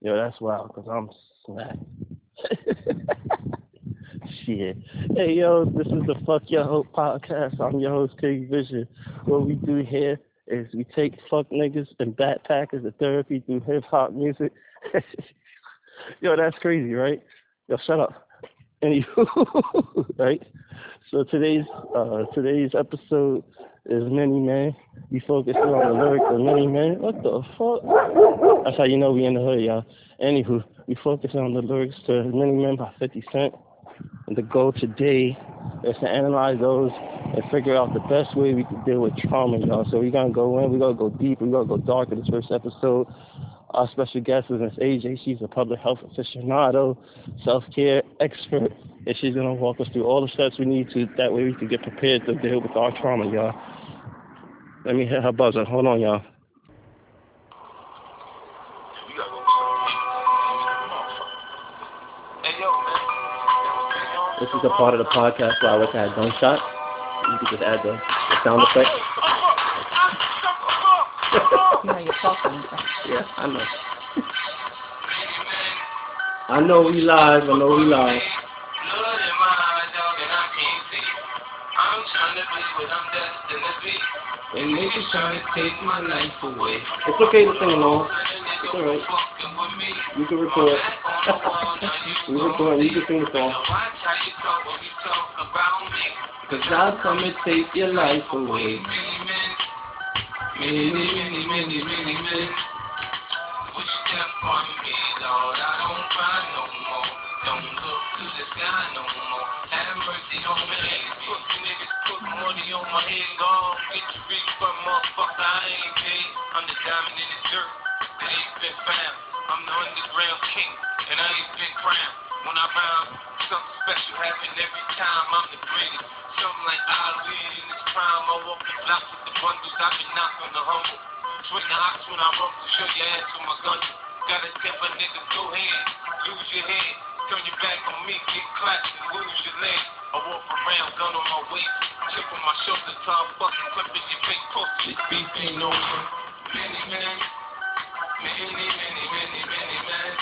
Yo, that's wild, because I'm smacked. Shit. Hey, yo, this is the Fuck Your Hope podcast. I'm your host, King Vision. What we do here is we take fuck niggas and backpackers to therapy through hip hop music. yo, that's crazy, right? Yo, shut up. Anywho, right? So today's uh, today's episode is Many Men. We focusing on the lyrics of Many Men. What the fuck? That's how you know we in the hood, y'all. Anywho, we focus on the lyrics to Many Men by 50 Cent. And the goal today is to analyze those and figure out the best way we can deal with trauma, y'all. So we're gonna go in, we're gonna go deep, we're gonna go dark in this first episode. Our special guest is Miss AJ. She's a public health aficionado, self-care expert, and she's gonna walk us through all the steps we need to. That way we can get prepared to deal with our trauma, y'all. Let me hit her buzzer. Hold on, y'all. This is a part of the podcast where I wish I had gunshot. You could just add the, the sound effect. You you're talking. yeah, I know. I know we live. I know we live. And niggas trying to take my life away. It's okay to sing along. It's alright. You can record. we record. You can sing the song. Cause I'll come and take your life away. Many, many, many, many men. Wish death on me, Lord. I don't cry no more. Don't look to the sky no more. Have mercy on me. Pussy niggas put money on my head, gone. Get your big fun, motherfucker. I ain't paid. I'm the diamond in the dirt. That ain't been found. I'm the underground king, and I ain't been crowned. When I round, something special happen every time. I'm the greatest. Something like Ali in this prime. I walk the block with the bundles. I've been knocking the humble. Swing the ox when I rumble. Show your ass with my gun. Gotta tip a nigga, go ahead. Lose your head. Turn your back on me. Get clapped and lose your leg. I walk around, gun on my waist. Chip on my shoulder. Top fucking clipping your fake pussy. This beef ain't over. Many men. Many, many, many, many men.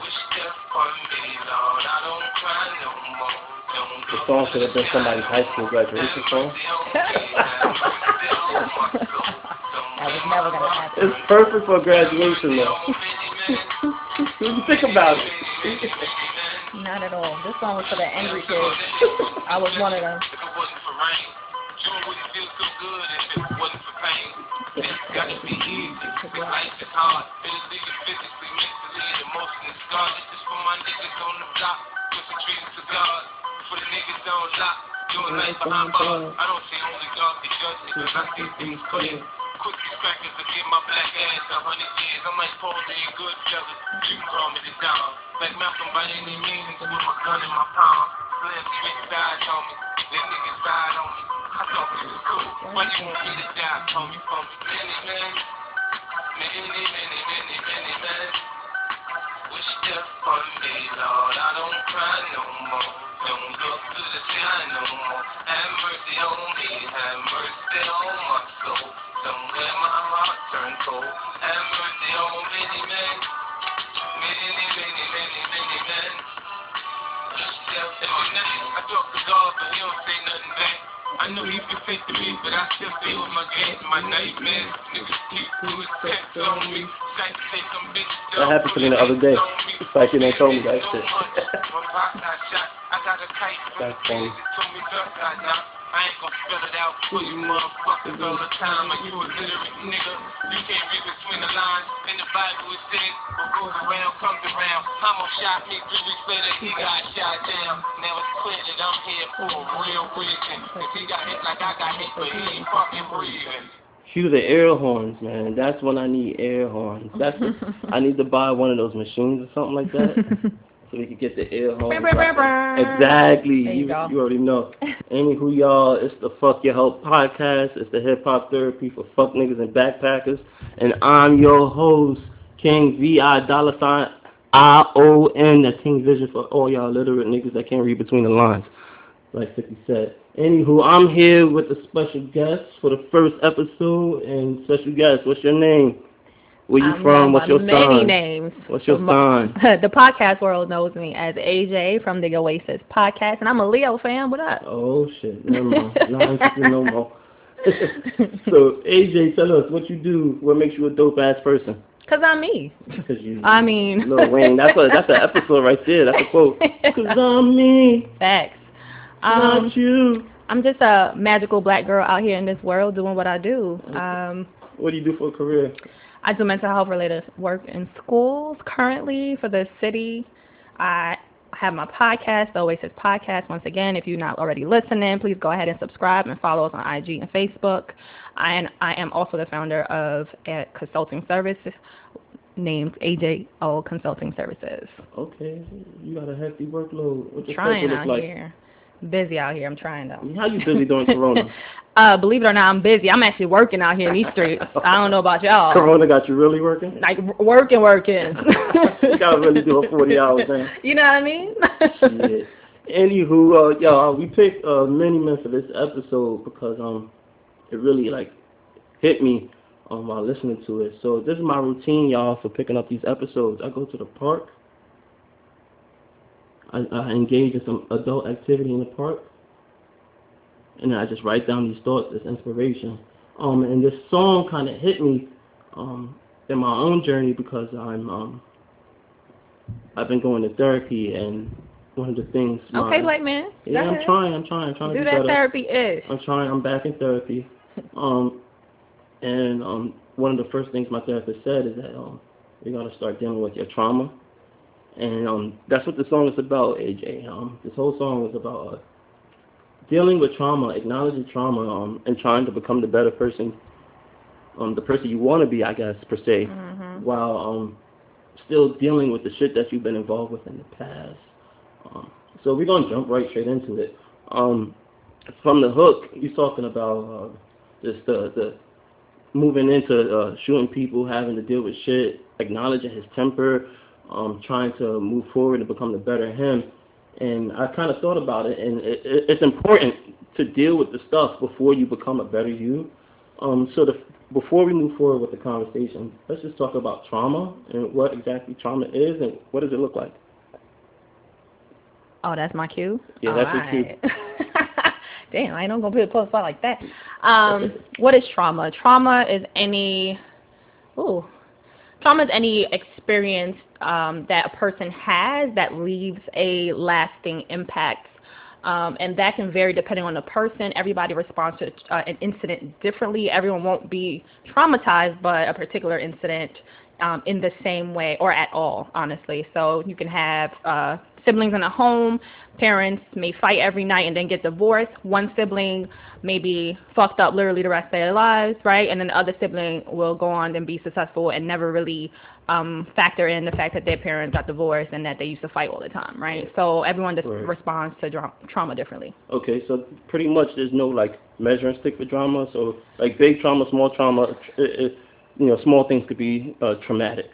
Wish death on me, Lord. I don't cry no more. The song should have been somebody's high school graduation song. It's perfect for graduation though. Think about it. Not at all. This song was for the angry kids. I was one of them. If it wasn't for rain, June wouldn't feel so good if it wasn't for pain. It's gotta be easy. Life is hard. It'll leave you physically, mentally, and emotionally scarred. This is for my niggas on the block. With some trees and cigars. For the niggas on lock. Doing life behind bars. I don't see only God can judge cause I see things clear. To give my black ass a hundred years. I'm like Paul. You can call me the. Like Malcolm by any means with my gun in my palm. Slim on me. Ride on me. I thought this was cool. Why you want me to die? For me. Many men. Many, many, many, many men. Wish death on me, Lord. I don't cry no more. Don't look to the sky no more. Have mercy on me. Have mercy on my soul. Somewhere my heart turned cold. Have mercy on many men. Many, many, many, many men. Wish death on me. I talk to God, but he don't say nothing back. I know he been fake to me, but I still stay with my game, my nightmares. Niggas keep doing text on me. Trying say some bitch That happened to me the other day. It's like you done told me that shit. That's funny. I ain't gonna spell it out for you motherfuckers all the time. Are you a literate nigga? You can't read between the lines. In the Bible it says, what goes around comes around. Homo shot me three weeks later, he got shot down. Now it's clear that I'm here for a real reason. If he got hit like I got hit, but he ain't fucking breathing. Cue the air horns, man. That's when I need air horns. That's I need to buy one of those machines or something like that, so we can get the air horns. Exactly. There you you already know. Anywho, y'all, it's the Fuck Your Help podcast. It's the hip hop therapy for fuck niggas and backpackers, and I'm your host, King V I dollar sign I O N. That's King Vision for all y'all literate niggas that can't read between the lines, like 50 said. Anywho, I'm here with a special guest for the first episode, and special guest, what's your name? Where you I'm from? What's your many sign? names. What's your sign? the podcast world knows me as AJ from the Oasis podcast, and I'm a Leo fan. What up? Oh shit, never mind. No more. so AJ, tell us what you do. What makes you a dope ass person? Cause I'm me. Cause you. I mean, Lil Wayne. That's a that's an episode right there. That's a quote. Cause I'm me, Facts. Um, not you. I'm just a magical black girl out here in this world doing what I do. Um, What do you do for a career? I do mental health related work in schools currently for the city. I have my podcast, the Oasis Podcast. Once again, if you're not already listening, please go ahead and subscribe and follow us on IG and Facebook. I, and I am also the founder of a consulting service named AJO Consulting Services. Okay, you got a hefty workload. What your Trying schedule out look like? here. Busy out here. I'm trying though. How you busy during Corona? Uh, believe it or not, I'm busy. I'm actually working out here in these streets. I don't know about y'all. Corona got you really working? Like working, working. you gotta really do a 40 hours thing. You know what I mean? Shit. Anywho, uh, y'all, we picked uh, many men for this episode because um, it really like hit me um, while listening to it. So this is my routine, y'all, for picking up these episodes. I go to the park. I, I engage in some adult activity in the park, and then I just write down these thoughts as inspiration. Um, and this song kind of hit me um, in my own journey because I'm um, I've been going to therapy, and one of the things. okay, my- black man. Yeah, I'm trying. I'm trying. I'm trying to Do that better. therapy is. I'm trying. I'm back in therapy. Um, and um, one of the first things my therapist said is that um, you got to start dealing with your trauma, and um, that's what the song is about. AJ. Um, this whole song is about uh, dealing with trauma, acknowledging trauma, um, and trying to become the better person, um, the person you want to be, I guess per se, Mhm. while um, still dealing with the shit that you've been involved with in the past. Um, so we're gonna jump right straight into it. Um, from the hook, you're talking about uh, just the the moving into uh, shooting people, having to deal with shit, acknowledging his temper, um, trying to move forward and become the better him. And I kind of thought about it, and it, it, it's important to deal with the stuff before you become a better you. Um, so the, before we move forward with the conversation, let's just talk about trauma and what exactly trauma is and what does it look like. Oh, that's my cue. Yeah, that's your cue. your cue. Damn, I ain't gonna put a post spot like that. Um, what is trauma? Trauma is any, ooh, trauma is any experience um, that a person has that leaves a lasting impact. Um, and that can vary depending on the person. Everybody responds to uh, an incident differently. Everyone won't be traumatized by a particular incident um, in the same way or at all, honestly. So you can have uh, siblings in a home. Parents may fight every night and then get divorced. One sibling may be fucked up literally the rest of their lives, right? And then the other sibling will go on and be successful and never really um, factor in the fact that their parents got divorced and that they used to fight all the time, right? So everyone just Right. responds to dra- trauma differently. Okay, so pretty much there's no like measuring stick for trauma. So like big trauma, small trauma, it, it, you know, small things could be uh, traumatic.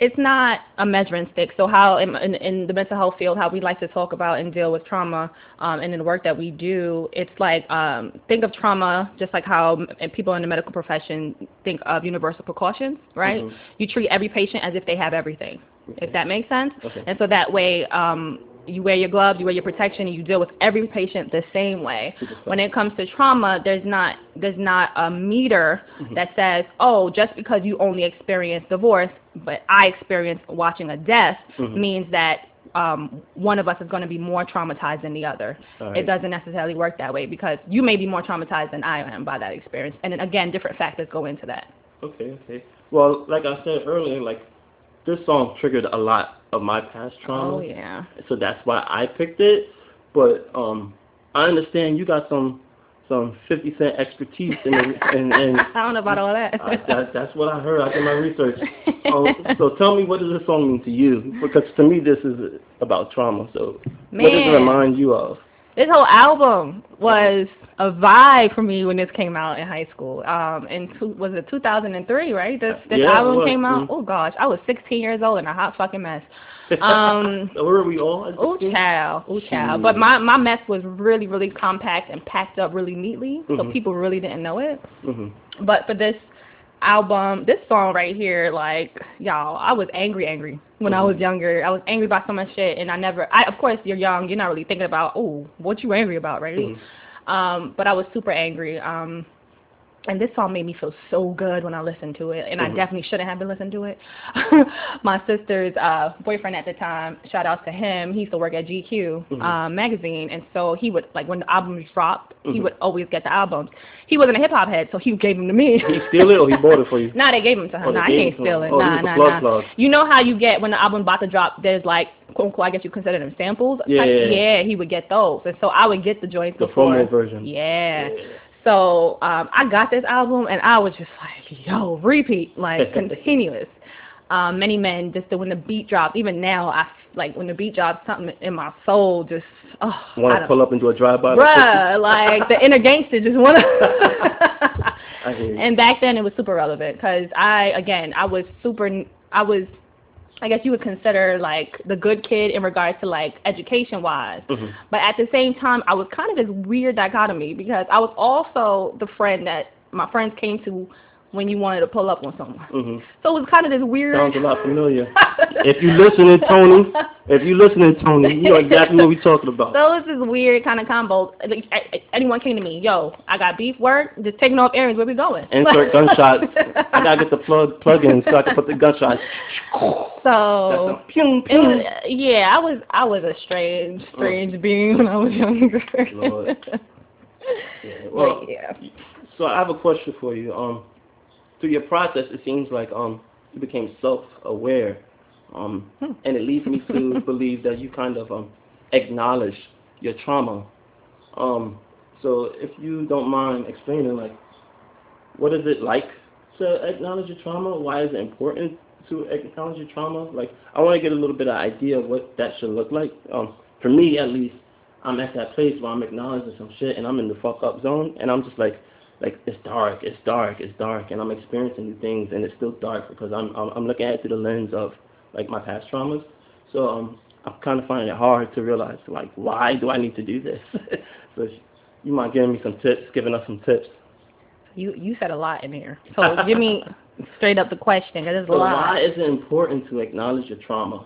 It's not a measuring stick. So how in, in, in the mental health field, how we like to talk about and deal with trauma, um, and in the work that we do, it's like um, think of trauma just like how people in the medical profession think of universal precautions, right? Mhm. You treat every patient as if they have everything, if that makes sense. Okay. And so that way, um, you wear your gloves, you wear your protection, and you deal with every patient the same way. When it comes to trauma, there's not there's not a meter Mhm. that says, oh, just because you only experienced divorce, but I experienced watching a death, Mhm. means that um, one of us is going to be more traumatized than the other. All It doesn't necessarily work that way because you may be more traumatized than I am by that experience. And then again, different factors go into that. Okay, okay. Well, like I said earlier, like this song triggered a lot of my past trauma. Oh yeah. So that's why I picked it. But um, I understand you got some some 50 cent expertise in and and I don't know about all that. I, that that's what I heard. I did my research. Um, so tell me, what does this song mean to you? Because to me, this is about trauma. So what does it remind you of? This whole album was a vibe for me when this came out in high school. Um, in two, was it 2003, right? This this Yeah, album came out. Mhm. Oh gosh, I was 16 years old and a hot fucking mess. Um, where are we all? Oh child, oh child. But my my mess was really really compact and packed up really neatly, so Mhm. people really didn't know it. Mhm. But for this album, this song right here, like y'all, I was angry, angry when I was Mhm. younger. I was angry about so much shit, and I never. I of course you're young, you're not really thinking about oh what you angry about, right? Mhm. Um, but I was super angry. Um, and this song made me feel so good when I listened to it, and I Mhm. definitely shouldn't have been listening to it. My sister's uh, boyfriend at the time, shout out to him. He used to work at GQ Mhm. um, magazine, and so he would like when the albums dropped, he Mhm. would always get the albums. He wasn't a hip hop head, so he gave them to me. He steal it or he bought it for you? Nah, they gave them to him. Oh, nah, I can't steal it. Oh, nah, nah, plug nah. plug. You know how you get when the album about to drop? There's like, quote unquote, I guess you consider them samples. Yeah, Like, yeah, yeah. yeah, he would get those, and so I would get the joints The before. promo version. Yeah. So um, I got this album, and I was just like, yo, repeat, like continuous. Um, many men just when the beat drops. Even now, I like when the beat drops, something in my soul just oh, I Want to pull up into a drive-by? bruh, like the inner gangster just hear you. and back then it was super relevant because I again I was super I was I guess you would consider like the good kid in regards to like education wise. Mhm. But at the same time I was kind of this weird dichotomy because I was also the friend that my friends came to when you wanted to pull up on someone. Mhm. So it was kind of this weird Sounds a lot familiar. If you listening, Tony, if you listening, Tony, you know exactly what we're talking about. So it's this weird kind of combo. Like, I- I- anyone came to me, yo, I got beef work, just taking off earrings, where we going? Insert gunshots. I gotta get the plug plug in so I can put the gunshots. So pew pew. was, yeah, I was I was a strange strange being when I was younger. Lord. Yeah, well, But, yeah. So I have a question for you. Um, through your process, it seems like um you became self-aware, um, Hmm. and it leads me to believe that you kind of um acknowledge your trauma. Um, so if you don't mind explaining, like, what is it like to acknowledge your trauma? Why is it important to acknowledge your trauma? Like, I want to get a little bit of idea of what that should look like. Um, for me, at least, I'm at that place where I'm acknowledging some shit and I'm in the fuck up zone, and I'm just like, like it's dark, it's dark, it's dark, and I'm experiencing new things, and it's still dark because I'm I'm, I'm looking at it through the lens of like my past traumas. So um, I'm kind of finding it hard to realize like why do I need to do this? so you mind giving me some tips, giving us some tips. You you said a lot in here. So give me straight up the question, 'cause there's a So lot. why is it important to acknowledge your trauma?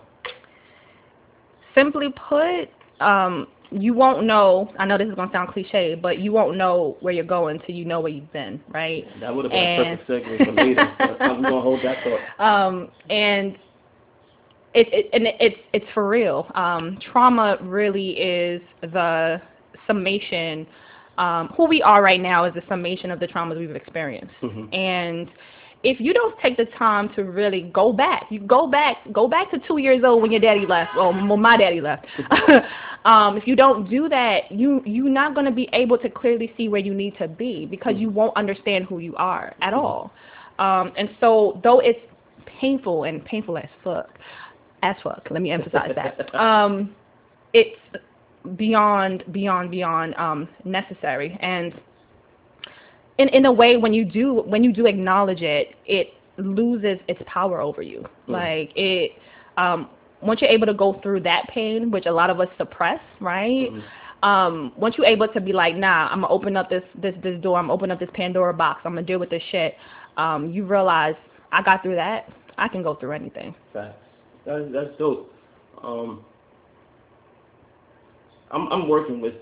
Simply put, um, you won't know. I know this is gonna sound cliche, but you won't know where you're going till you know where you've been, right? That would have been And- a perfect segue for later. I'm gonna hold that thought. um, and it, it and it, it's it's for real. Um, trauma really is the summation. Um, who we are right now is the summation of the traumas we've experienced. Mhm. And if you don't take the time to really go back, you go back, go back to two years old when your daddy left, or when my daddy left. um, if you don't do that, you you're not going to be able to clearly see where you need to be because you won't understand who you are at all. Um, and so, though it's painful and painful as fuck, as fuck. Let me emphasize that. Um, it's beyond, beyond, beyond um, necessary. And in in a way, when you do when you do acknowledge it, it loses its power over you. Mm. Like it. Um, once you're able to go through that pain, which a lot of us suppress, right? Mhm. um once you're able to be like nah i'm gonna open up this this this door i'm gonna open up this pandora box i'm gonna deal with this shit um you realize i got through that i can go through anything Facts. That's that's dope. Um, I'm I'm working with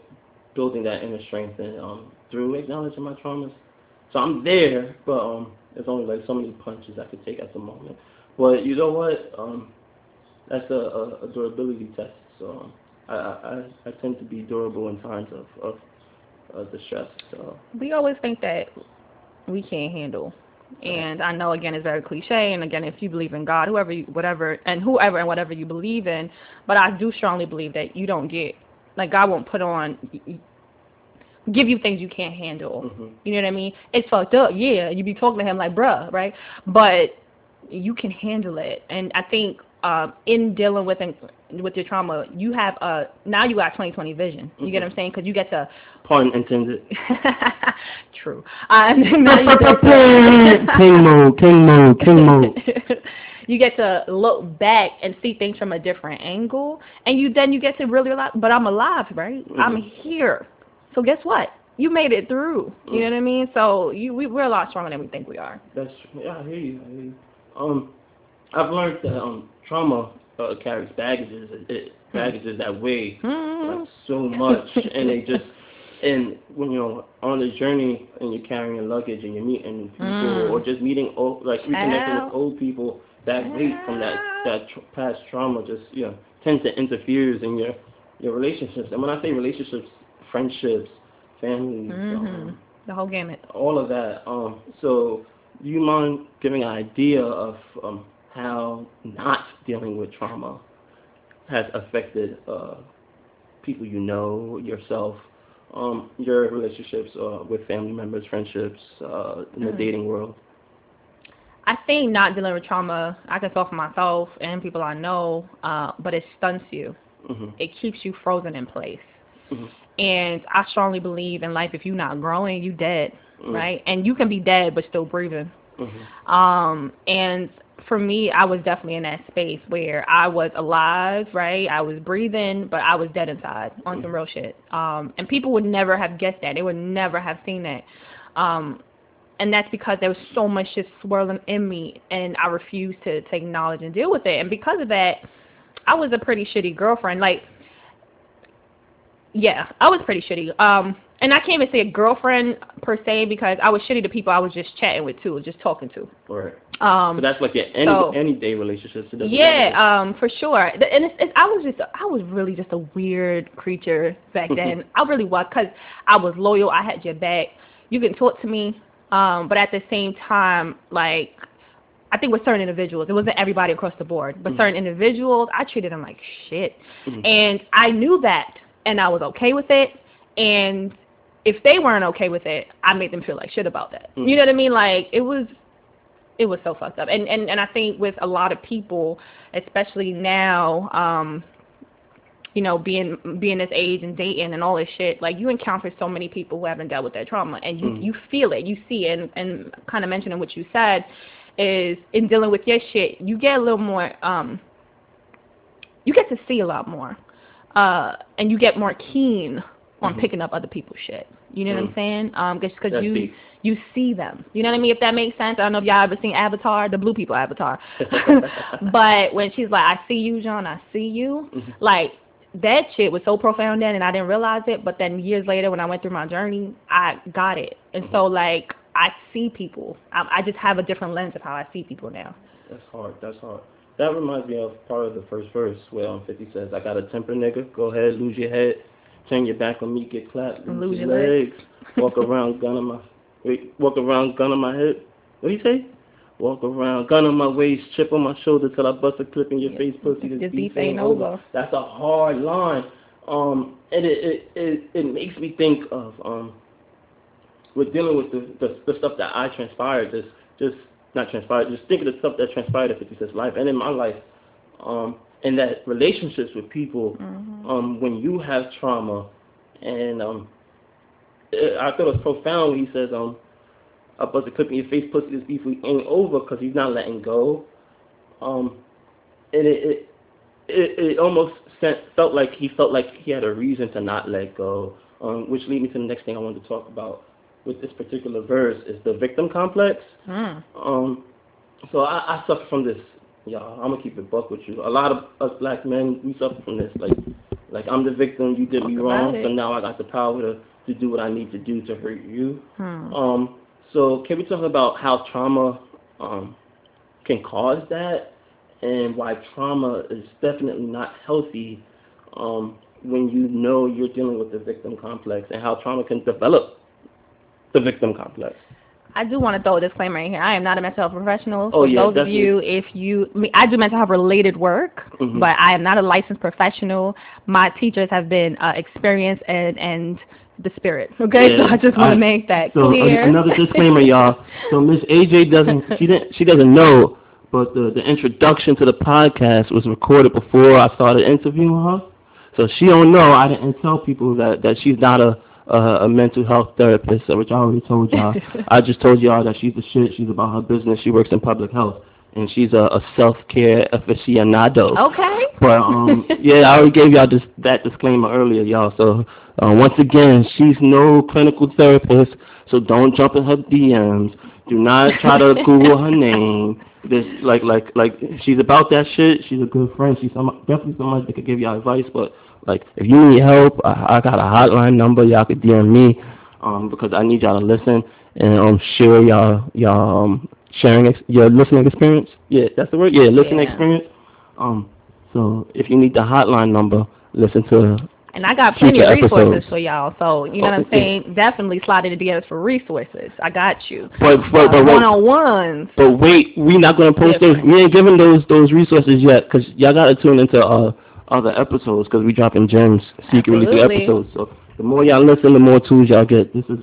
building that inner strength and um through acknowledging my traumas. So I'm there, but um there's only like so many punches I could take at the moment. But you know what? Um, that's a, a, a durability test. So um, I, I I tend to be durable in times of of, of distress. So we always think that we can't handle and i know again it's very cliche and again if you believe in god whoever you whatever and whoever and whatever you believe in but i do strongly believe that you don't get like god won't put on give you things you can't handle mhm. You know what I mean? It's fucked up, yeah. You be talking to him like, bruh, right? But you can handle it. And I think um, in dealing with with your trauma, you have uh now you got 2020 vision. You get what I'm saying? Because you get to pun intended. true. Uh, get to- king mode, king mode, king mode. You get to look back and see things from a different angle, and you then you get to really realize, but I'm alive, right? I'm Mhm. here. So guess what? you made it through. You know what I mean? So you we, we're a lot stronger than we think we are. That's yeah, I hear you. I hear you. Um, I've learned that um trauma uh, carries baggages, it, it baggages that weigh Mhm. like so much, and they just and when you're on a journey and you're carrying luggage and you're meeting people Mm. or just meeting old, like reconnecting Child. with old people, that weight from that that tr- past trauma just you know tends to interferes in your your relationships. And when I say relationships, friendships, families, Mhm. um, The whole gamut. all of that. Um, so, you mind giving an idea of um, how not dealing with trauma has affected uh, people you know, yourself, um, your relationships uh, with family members, friendships, uh, in the Mhm. dating world? I think not dealing with trauma, I can talk for myself and people I know, uh, but it stunts you. hmm It keeps you frozen in place. hmm And I strongly believe in life if you're not growing, you're dead, Mm. right? And you can be dead but still breathing. hmm Um, and for me, I was definitely in that space where I was alive, right? I was breathing, but I was dead inside on some real shit. Um, and people would never have guessed that. They would never have seen that. Um, and that's because there was so much just swirling in me, and I refused to, to acknowledge and deal with it. And because of that, I was a pretty shitty girlfriend. Like, yeah, I was pretty shitty. Um, and I can't even say a girlfriend per se because I was shitty to people I was just chatting with too, just talking to. Right. Um, so that's like your any so- any day relationships. It doesn't yeah, um, for sure. And it's, it's, I was just, I was really just a weird creature back then. I really was, cause I was loyal. I had your back. You can talk to me, um, but at the same time, like, I think with certain individuals, it wasn't everybody across the board, but Mhm. certain individuals, I treated them like shit, Mhm. and I knew that, and I was okay with it. And if they weren't okay with it, I made them feel like shit about that. Mhm. You know what I mean? Like it was it was so fucked up. And and and I think with a lot of people, especially now, um, you know, being being this age and dating and all this shit, like you encounter so many people who haven't dealt with their trauma, and you Mhm. you feel it, you see it, and and kind of mentioning what you said is in dealing with your shit, you get a little more, um, you get to see a lot more, uh, and you get more keen on Mhm. picking up other people's shit. You know what I'm Mhm. saying? Um, just because you deep. you see them. You know what I mean? If that makes sense. I don't know if y'all ever seen Avatar, the blue people Avatar. but when she's like, I see you, John, I see you, Mhm. like that shit was so profound then and I didn't realize it, but then years later when I went through my journey, I got it. And so like I see people. I, I just have a different lens of how I see people now. That's hard. That's hard. That reminds me of part of the first verse where um, 50 says, I got a temper, nigga. Go ahead, lose your head. Turn your back on me, get clapped. Lose, Lose your your legs. Walk around, gun on my... Wait, walk around, gun on my head. What do you say? Walk around, gun on my waist, chip on my shoulder till I bust a clip in your Yeah. face, pussy. This This beef ain't ain't over. over. That's a hard line. Um, and it, it, it, it makes me think of, um, with dealing with the, the, the stuff that I transpired, just, just not transpired, just think of the stuff that transpired in 50 Cent's life and in my life, um, and that relationships with people, Mhm. um, when you have trauma, and um, it, I thought it was profound when he says, um, a clip in your face, pussy, this beef we ain't over, because he's not letting go. Um, and it, it, it, it almost sent, felt like he felt like he had a reason to not let go, um, which lead me to the next thing I wanted to talk about with this particular verse is the victim complex. Mm. Um, so I, I suffer from this, y'all. I'm gonna keep it buck with you. A lot of us black men, we suffer from this. Like, like I'm the victim. You did me wrong, so now I got the power to to do what I need to do to hurt you. Hmm. Um, so can we talk about how trauma um, can cause that, and why trauma is definitely not healthy um, when you know you're dealing with the victim complex, and how trauma can develop the victim complex. I do want to throw a disclaimer in here. I am not a mental health professional. Oh, For yeah, those of you, if you, I, mean, I do mental health related work, Mhm. but I am not a licensed professional. My teachers have been uh, experienced and and the spirit. Okay, Yeah, so I just want to make that So clear. an- another disclaimer, y'all. So Miss AJ doesn't she didn't she doesn't know, but the the introduction to the podcast was recorded before I started interviewing her. So she don't know. I didn't tell people that that she's not a a, a mental health therapist, which I already told y'all. I just told y'all that she's the shit. She's about her business. She works in public health. And she's a, a self care aficionado. Okay. But um, yeah, I already gave y'all this, that disclaimer earlier, y'all. So uh, once again, she's no clinical therapist, so don't jump in her DMs. Do not try to Google her name. This like like like she's about that shit. She's a good friend. She's some, definitely somebody that could give y'all advice. But like if you need help, I, I got a hotline number. Y'all could DM me um, because I need y'all to listen and um, share y'all y'all um, sharing ex- your listening experience. Yeah, that's the word. Yeah, listening Yeah. experience. Um, so if you need the hotline number, listen to. And I got plenty of resources episodes. for y'all. So you know what I'm Oh, yeah. saying? Definitely slide in the DMs for resources. I got you. But but but, one wait, on ones. but wait, we not gonna post those. We ain't giving those those resources yet because y'all gotta tune into uh other episodes because we dropping gems secretly through Absolutely. episodes. So the more y'all listen, the more tools y'all get. This is.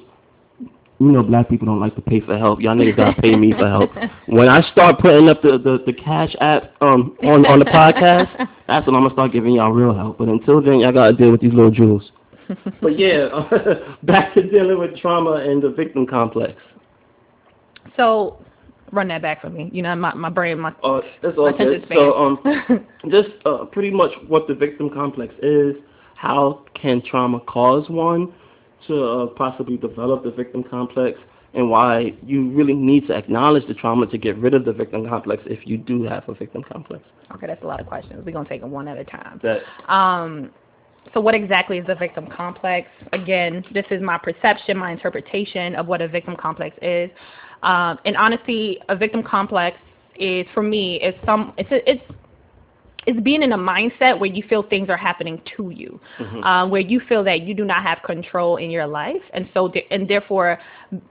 You know, black people don't like to pay for help. Y'all niggas gotta pay me for help. When I start putting up the, the, the cash app um on on the podcast, that's when I'm gonna start giving y'all real help. But until then, y'all gotta deal with these little jewels. But yeah, back to dealing with trauma and the victim complex. So run that back for me. You know, my my brain, my Uh, that's all good. So um, just uh, pretty much what the victim complex is. How can trauma cause one to uh, possibly develop the victim complex, and why you really need to acknowledge the trauma to get rid of the victim complex if you do have a victim complex. okay, that's a lot of questions. We're gonna take them one at a time. That Um, so what exactly is the victim complex? Again, this is my perception, my interpretation of what a victim complex is. Um, and honestly, a victim complex is for me is some it's a, it's it's being in a mindset where you feel things are happening to you, Mhm. um, where you feel that you do not have control in your life, and so th- and therefore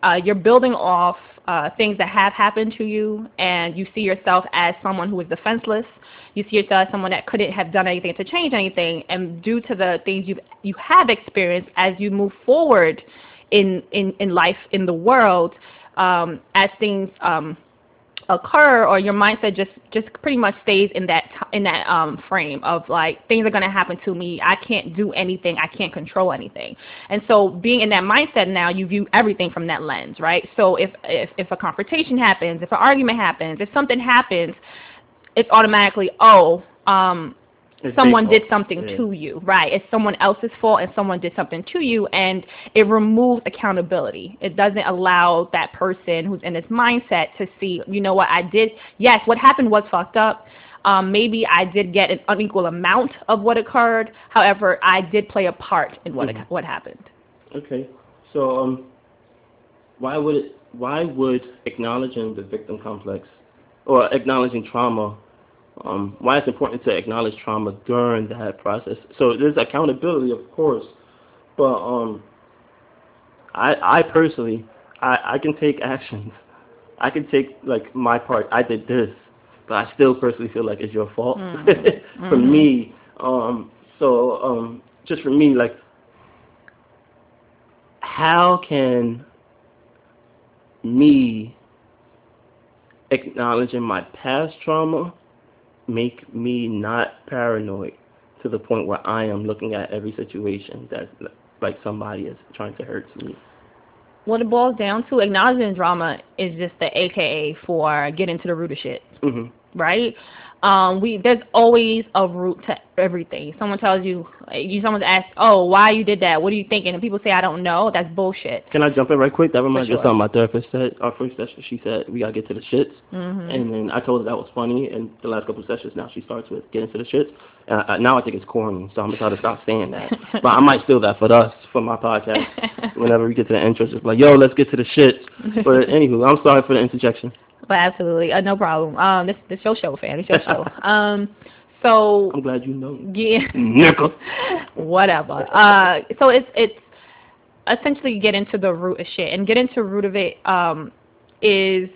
uh, you're building off uh, things that have happened to you, and you see yourself as someone who is defenseless. You see yourself as someone that couldn't have done anything to change anything, and due to the things you you have experienced as you move forward in in in life in the world, um, as things um, occur or your mindset just just pretty much stays in that in that um frame of like things are going to happen to me. I can't do anything. I can't control anything. And so being in that mindset now you view everything from that lens right? So if if if a confrontation happens if an argument happens if something happens it's automatically oh um someone did something Yeah. to you, right? It's someone else's fault and someone did something to you and it removes accountability. It doesn't allow that person who's in this mindset to see, you know what, I did yes, what happened was fucked up. Um, maybe I did get an unequal amount of what occurred. However, I did play a part in what Mhm. what happened. Okay, so um, why would it, why would acknowledging the victim complex or acknowledging trauma, um, why it's important to acknowledge trauma during that process? So there's accountability, of course, but um, I I personally I I can take actions, I can take like my part. I did this, but I still personally feel like it's your fault. Mm. for Mhm. me, um, so um, just for me, like how can me acknowledging my past trauma make me not paranoid to the point where I am looking at every situation that like somebody is trying to hurt me. What it boils down to, acknowledging drama is just the AKA for getting to the root of shit. hmm right? Um, we there's always a root to everything. Someone tells you, you someone asks, "Oh, why you did that? What are you thinking?" And people say, "I don't know." That's bullshit. Can I jump in right quick? That reminds me of sure. something my therapist said. Our first session, she said we gotta get to the shits, Mhm. and then I told her that was funny. And the last couple of sessions, now she starts with getting to the shits. And I, now I think it's corny, so I'm gonna try to stop saying that. but I might steal that for us for my podcast. Whenever we get to the intro, just like, yo, let's get to the shits. But anywho, I'm sorry for the interjection. But absolutely, uh, no problem. Um, this this your show, fan. It's your show. um, so I'm glad you know. yeah. Nickel. whatever. Uh, so it's it's essentially get into the root of shit, and get into root of it um, is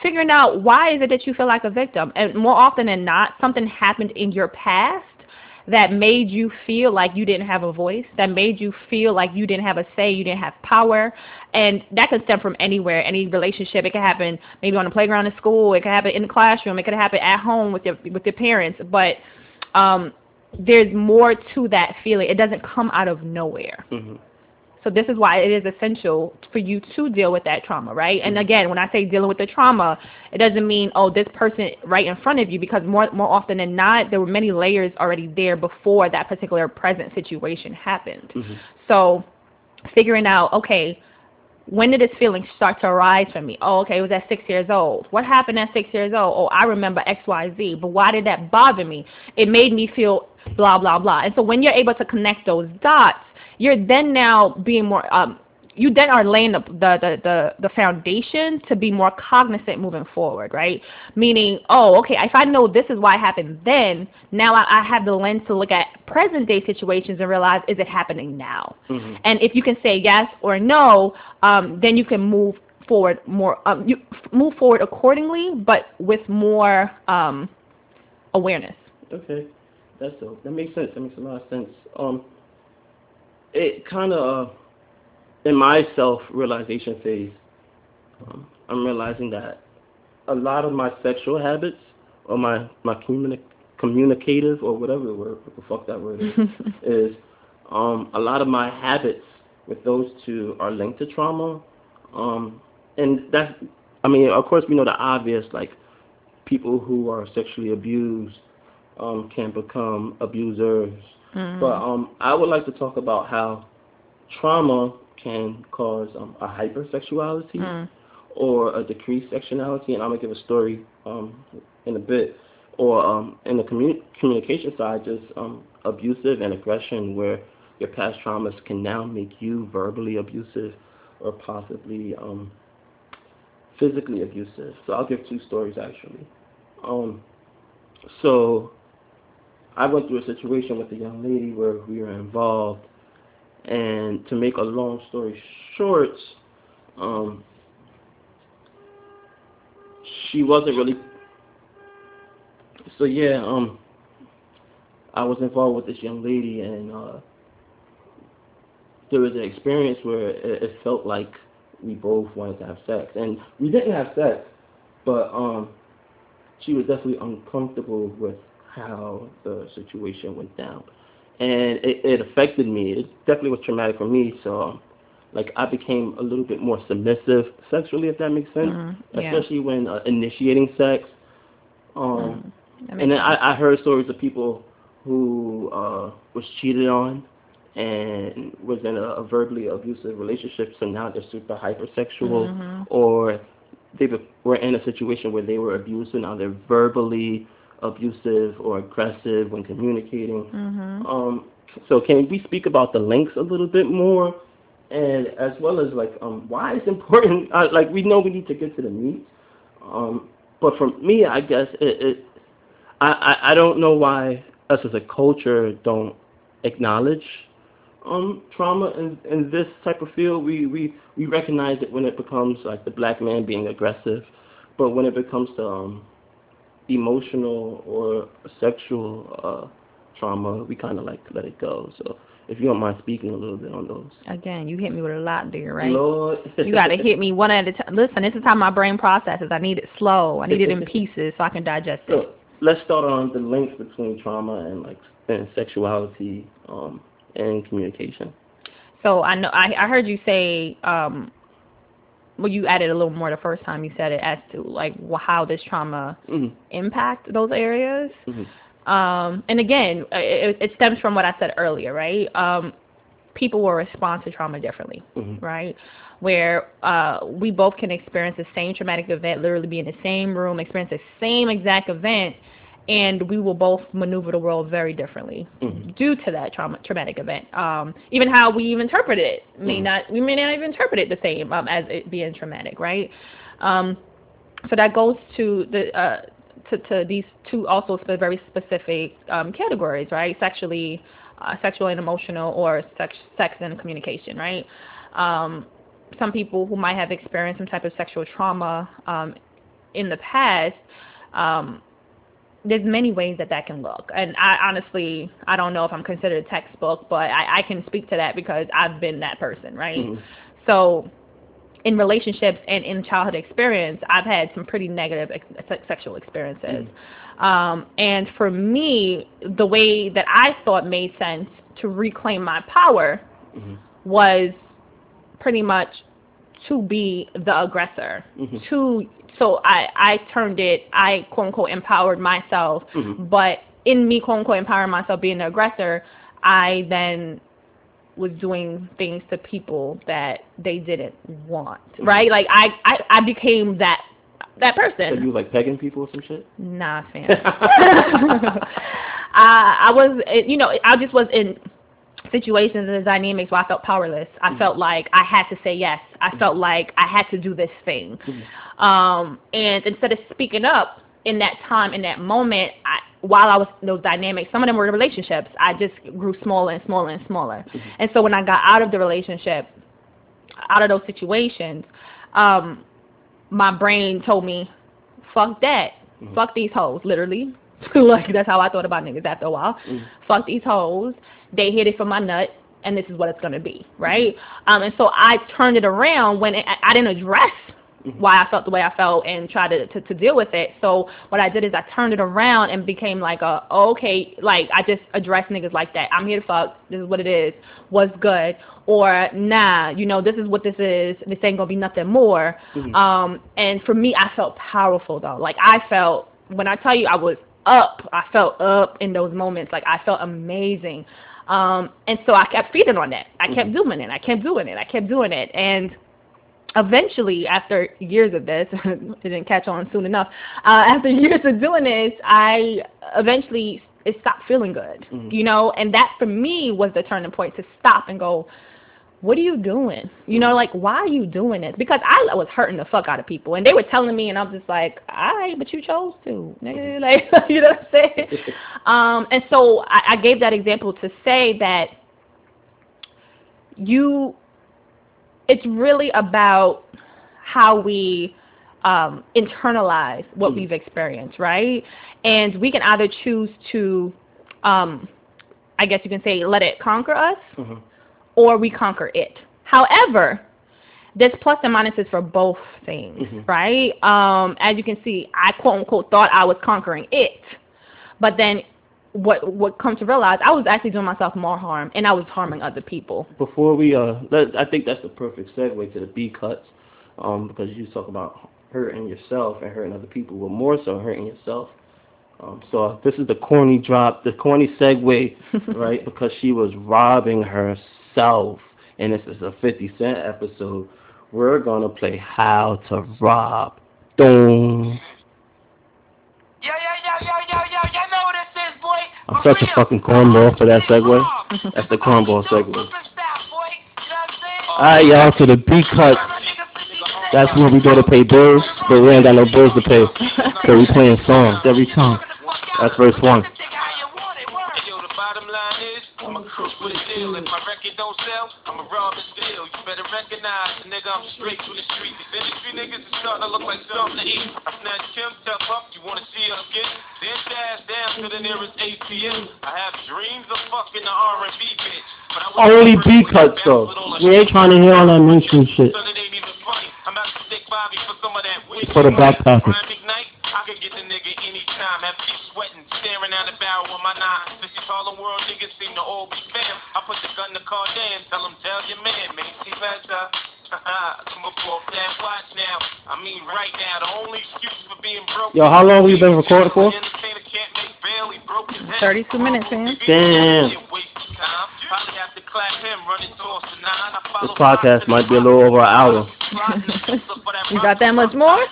figuring out why is it that you feel like a victim, and more often than not, something happened in your past that made you feel like you didn't have a voice, that made you feel like you didn't have a say, you didn't have power, and that could stem from anywhere, any relationship. It could happen maybe on the playground at school, it could happen in the classroom, it could happen at home with your with your parents, but um, there's more to that feeling. It doesn't come out of nowhere. hmm So this is why it is essential for you to deal with that trauma, right? And again, when I say dealing with the trauma, it doesn't mean oh this person right in front of you because more more often than not there were many layers already there before that particular present situation happened. Mm-hmm. So figuring out okay when did this feeling start to arise for me? Oh, okay, it was at six years old. What happened at six years old? Oh, I remember X, Y, Z. But why did that bother me? It made me feel blah, blah, blah. And so when you're able to connect those dots, you're then now being more um, you then are laying the, the, the, the, the foundation to be more cognizant moving forward, right? Meaning, oh, okay, if I know this is why it happened then, now I, I have the lens to look at present day situations and realize, is it happening now? Mhm. And if you can say yes or no, um, then you can move forward more, um, you f- move forward accordingly, but with more um, awareness. Okay, that's dope. That makes sense. That makes a lot of sense. Um, it kind of, uh, in my self-realization phase, um, I'm realizing that a lot of my sexual habits or my my communi- communicative or whatever the word, what the fuck that word is, is um, a lot of my habits with those two are linked to trauma. Um, and that's, I mean, of course, we know the obvious, like people who are sexually abused um, can become abusers. Mhm. But um, I would like to talk about how trauma can cause um, a hypersexuality Mm. or a decreased sexuality, and I'm gonna give a story um, in a bit. Or um, in the commu- communication side, just um, abusive and aggression, where your past traumas can now make you verbally abusive or possibly um, physically abusive. So I'll give two stories actually. Um, so I went through a situation with a young lady where we were involved, and to make a long story short, um, she wasn't really. So yeah, um, I was involved with this young lady, and uh, there was an experience where it, it felt like we both wanted to have sex, and we didn't have sex, but um, she was definitely uncomfortable with how the situation went down, and it, it affected me. It definitely was traumatic for me. So, like, I became a little bit more submissive sexually, if that makes sense, Mhm, yeah. especially when uh, initiating sex. Um, Mm, and then sense. I, I heard stories of people who uh, was cheated on and was in a, a verbally abusive relationship, so now they're super hypersexual, Mhm. or they be- were in a situation where they were abused, and now they're verbally abusive or aggressive when communicating. Mhm. Um, so can we speak about the links a little bit more, and as well as like um, why it's important? Uh, like we know we need to get to the meat, um, but for me, I guess it, it I, I I don't know why us as a culture don't acknowledge um trauma in in this type of field. We we we recognize it when it becomes like the black man being aggressive, but when it becomes to um emotional or sexual uh trauma, we kind of like let it go. So if you don't mind speaking a little bit on those. Again, you hit me with a lot there, right? Lord. You got to hit me one at a time. Listen, this is how my brain processes. I need it slow. I need it in pieces so I can digest it. So let's start on the links between trauma and like and sexuality um and communication. So I know I, I heard you say, um, well, you added a little more the first time you said it as to like how this trauma hmm impact those areas. hmm Um, and again, uh, it, it stems from what I said earlier, right? Um, people will respond to trauma differently, hmm right? Where uh, we both can experience the same traumatic event, literally be in the same room, experience the same exact event, and we will both maneuver the world very differently hmm due to that trauma, traumatic event. Um, even how we even interpret it may Mhm. not, we may not even interpret it the same um, as it being traumatic, right? Um, so that goes to the uh, to, to these two also very specific um, categories, right? Sexually, uh, sexual and emotional, or sex, sex and communication, right? Um, some people who might have experienced some type of sexual trauma um, in the past, um, there's many ways that that can look. And I honestly, I don't know if I'm considered a textbook, but I, I can speak to that because I've been that person, right? Mhm. So in relationships and in childhood experience, I've had some pretty negative ex- sexual experiences. Um, and for me, the way that I thought made sense to reclaim my power Mhm. was pretty much to be the aggressor. Mhm. To so I I turned it. I quote unquote empowered myself, Mhm. but in me quote unquote empowering myself being the aggressor, I then was doing things to people that they didn't want. Right? Like I I, I became that that So person. you like pegging people or some shit? Nah, fam. I I was, you know, I just was in situations and the dynamics where I felt powerless. I felt like I had to say yes. I felt like I had to do this thing. Um, and instead of speaking up in that time, in that moment, I, while I was in those dynamics, some of them were relationships. I just grew smaller and smaller and smaller. And so when I got out of the relationship, out of those situations, um, my brain told me, fuck that. Mhm. Fuck these hoes, literally. like that's how I thought about niggas after a while. Mhm. Fuck these hoes. They hit it from my nut and this is what it's gonna be, right? Um and so I turned it around when it, I, didn't address Mhm. why I felt the way I felt and try to, to to deal with it. So what I did is I turned it around and became like a okay, like I just address niggas like that. I'm here to fuck. This is what it is. What's good? Or nah, you know this is what this is. This ain't gonna be nothing more. Mhm. Um, and for me, I felt powerful though. Like I felt when I tell you I was up, I felt up in those moments. Like I felt amazing. Um, and so I kept feeding on that. I kept doing it. I kept doing it. I kept doing it. And eventually, after years of this, it didn't catch on soon enough. Uh, after years of doing this, I eventually it stopped feeling good. Mhm. You know, and that for me was the turning point to stop and go, what are you doing? You know, like why are you doing this? Because I was hurting the fuck out of people, and they were telling me, and I'm just like, all right, but you chose to, nigga. Like, you know what I'm saying? um, and so I, I gave that example to say that you, it's really about how we um, internalize what Mhm. we've experienced, right? And we can either choose to, um, I guess you can say, let it conquer us, Mhm. Or we conquer it. However, there's plus and minuses for both things, Mhm. right? Um, as you can see, I quote unquote thought I was conquering it, but then what what come to realize, I was actually doing myself more harm, and I was harming other people. Before we uh, let, I think that's the perfect segue to the B cuts, um, because you talk about hurting yourself and hurting other people, but more so hurting yourself. Um, so this is the corny drop, the corny segue, right? Because she was robbing herself, and this is a 50 Cent episode. We're gonna play How to Rob. Boom. Yo, yo, yo, yo, yo, yo, you know what this is, boy. I'm such a fucking cornball for that segue. That's the cornball segue. Alright, y'all, to the B cut. That's where we go to pay bills, but we ain't got no bills to pay. So we playing songs every time. That's verse one. Yo, the bottom line is, I'm a crook with a deal. If my record don't sell, I'm a rob and steal. You better recognize, nigga, I'm straight from the street. These industry niggas is starting to look like something to eat. I snatch Kim, step up, you wanna see her again? Then dash down to the nearest ATM. I have dreams of fucking the R&B bitch. But I Only B cuts though. bounce with all the We ain't trying to hear all that mainstream shit. so that ain't even funny. I'm out to stick Bobby for some of that wicked For the money. backpackers. I can get the nigga anytime. Have deep sweating, staring down the barrel of my nine. Since these Harlem world niggas seem to all be fam. I put the gun in the car tell him tell your man, man, see better. Come up off that watch now. I mean right now, the only excuse for being broke. Yo, how long we been recording for? Entertainer can't make bail, he broke his head. 32 minutes, man. Damn. Yeah, waste of time. Probably have to clap him, running towards the nine. I follow This podcast might be a little over an hour. You got that much more?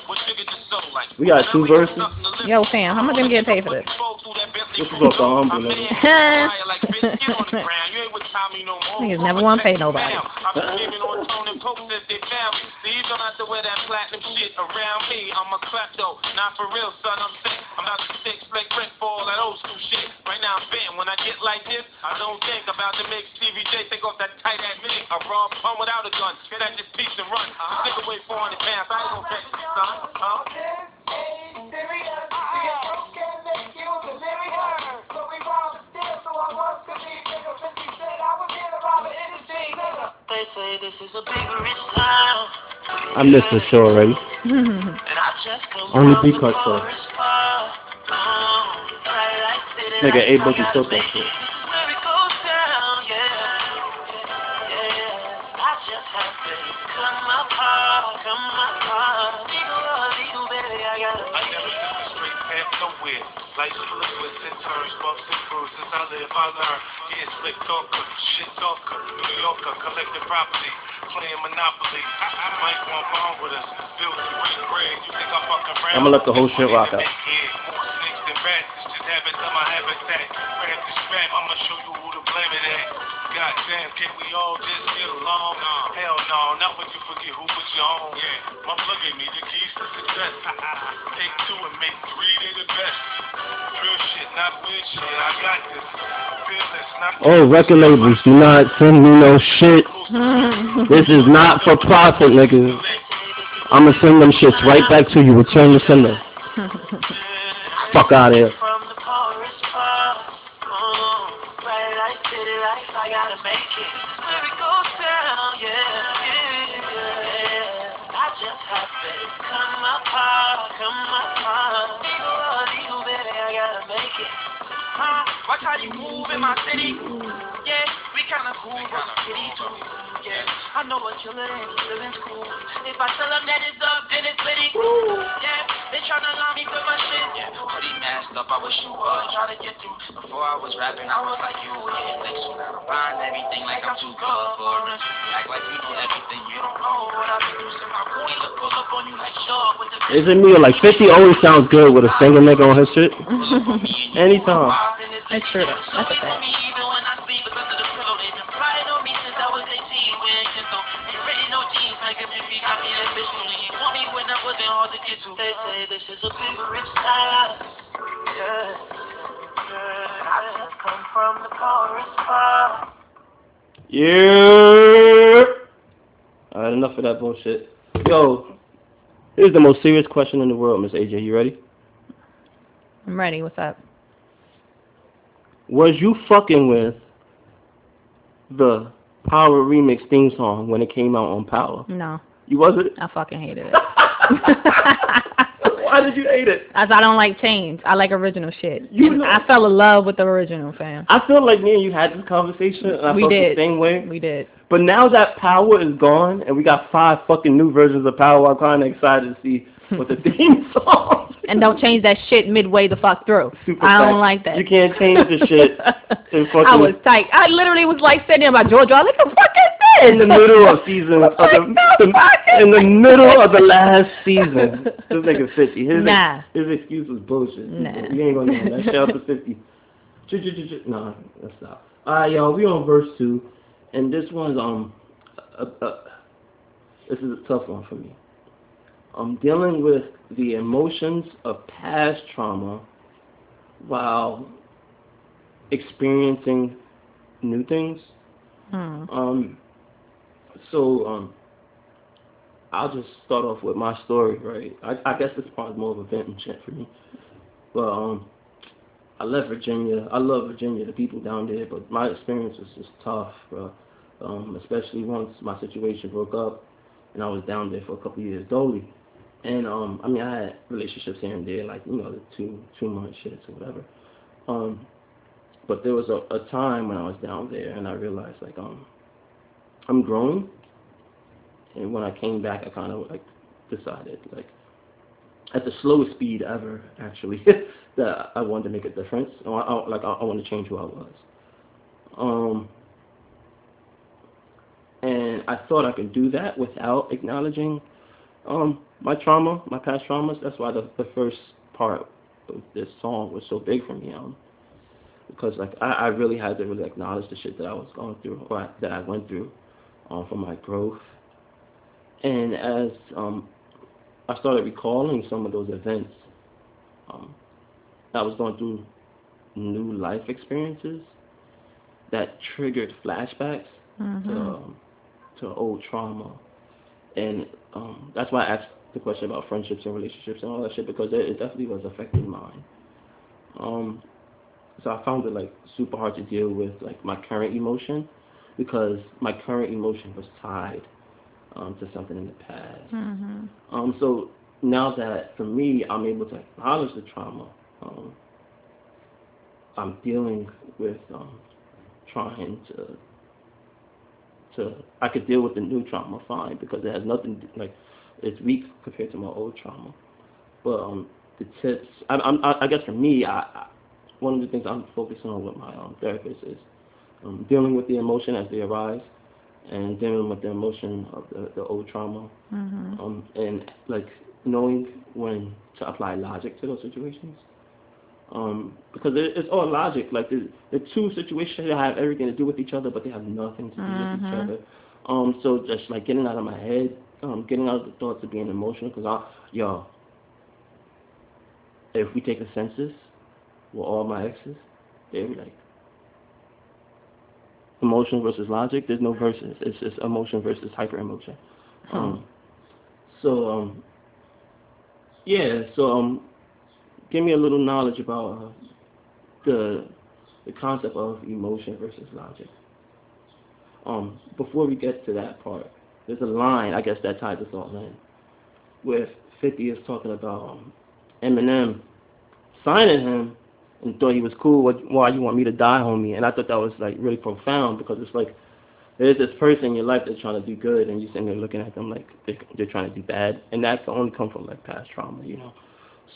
We got two verses. Yo, fam, how much I'm getting paid for this? This is off the humble, nigga. Niggas never wanna pay nobody. Please don't have to wear that platinum shit around me. I'm a klepto, for real, son. I'm sick. I'm about to stick slick Rick for all that old school shit. Right now I'm bent. When I get like this, I don't think about to make Stevie J take off that tight ass mini. I raw pump without a gun. Get at this piece and run. This nigga weigh 400 pounds. I ain't gonna catch you, son. Huh? They say this is a big rich town. I missed this show already. And I just come Only from B nigga A Boogie that shit. And turns, bumps and bruises. I live, I learn. Getting slick talker, shit talker, New Yorker, collecting property, playing Monopoly. I, I might want bond with us. Bills, you ain't bread. You think I'm fucking around? I'm gonna let the whole shit rock out. Yeah, more rats. It's just habits of my habitat. Grab the strap, I'ma show you who to blame it at. Goddamn, can we all just get along? Hell no, not when you forget who put you on. Yeah, my plug gave me the keys to success. Take two and make three, they the best. Real shit, not weird shit. I got this. Fearless, not Oh, record labels, do not send me no shit. This is not for profit, niggas. I'ma send them shits right back to you. Return the sender. Fuck out of here. From the poorest part, bright light, city life, I gotta make it. This is where it goes down, yeah, yeah, yeah. I just have to come apart, come apart. Legal, legal, baby, I gotta make it. Huh? Watch how you move in my city. Yeah, we kinda cool, but the city too. Yeah, I know a killer and he living cool. If I tell them that it's up, then it's litty. Yeah, they tryna line me with my shit. Yeah, hoodie masked up, I wish you would try to get through. Before I was rapping, I was like you, yeah. Next to now, I'm buying everything like I'm too good for it. Act like you know everything, you don't know what I've been through. So my queen look pull up on you like sure with the Is it me or like 50 always sounds good with a single nigga on his shit? Anytime. That's true. That's a fact. Say this is a big rich side. Yeah. Yeah. I just come from the poorest part. Yeah. Alright, enough of that bullshit. Yo, here's the most serious question in the world, Miss AJ. You ready? I'm ready. What's up? Was you fucking with the Power Remix theme song when it came out on Power? No, You wasn't? I fucking hated it. Why did you hate it? As I don't like change. I like original shit. You know- I fell in love with the original, fam. I feel like me and you had this conversation, and I We felt did. the same way. We did. But now that Power is gone, and we got five fucking new versions of Power, I'm kind of excited to see what the theme song. And don't change that shit midway the fuck through. Super I don't fact. like that. You can't change the shit. I was tight. I literally was like sitting there by Georgia. I was like, the fuck is this? in the middle of season of the, the the- in the middle of the last season. This nigga fifty. His Nah. his excuse was bullshit. Nah. We ain't gonna do that. shit out to fifty. Nah, let's stop. Alright, y'all, we on verse two, and this one's um, this is a tough one for me. I'm dealing with the emotions of past trauma while experiencing new things. Hmm. Um, so um, I'll just start off with my story, right? I, I guess this part is more of a vent and shit for me. But um, I left Virginia. I love Virginia, the people down there, but my experience was just tough, bro. Um, especially once my situation broke up, and I was down there for a couple of years dolly. And um, I mean, I had relationships here and there, like you know, the two two month shits or whatever. Um, but there was a, a time when I was down there, and I realized like um, I'm growing. And when I came back, I kind of like decided like at the slowest speed ever, actually, that I wanted to make a difference. I, I, like I, I wanted to change who I was. Um, and I thought I could do that without acknowledging um, my trauma, my past traumas. That's why the, the first part of this song was so big for me. Um, because like I, I really had to really acknowledge the shit that I was going through or I, that I went through um, for my growth. And as um, I started recalling some of those events, um, I was going through new life experiences that triggered flashbacks to Mhm. um, to old trauma, and um, that's why I asked the question about friendships and relationships and all that shit because it, it definitely was affecting mine. Um, so I found it like super hard to deal with like my current emotion because my current emotion was tied um, to something in the past. Mhm. Um, so now that for me, I'm able to acknowledge the trauma. Um, I'm dealing with um, trying to to I could deal with the new trauma fine because it has nothing like it's weak compared to my old trauma. But um, the tips. I, I'm, I, I guess for me, I, I one of the things I'm focusing on with my um, therapist is um, dealing with the emotion as they arise and dealing with the emotion of the, the old trauma Mhm. um, and like knowing when to apply logic to those situations. Um, because it, it's all logic. Like the the two situations that have everything to do with each other, but they have nothing to do with each Mhm. other. Um, so just like getting out of my head, um, getting out of the thoughts of being emotional. Because I, y'all, if we take a census with all my exes, they'd be like, emotion versus logic. There's no versus. It's just emotion versus hyper emotion. Um, so um, yeah. So um, give me a little knowledge about uh, the the concept of emotion versus logic. Um, before we get to that part, there's a line I guess that ties us all in, with 50 is talking about um, Eminem signing him and thought he was cool. What, why do you want me to die, homie? And I thought that was like really profound because it's like there's this person in your life that's trying to do good, and you're sitting there looking at them like they're, they're trying to do bad, and that can only come from like past trauma, you know.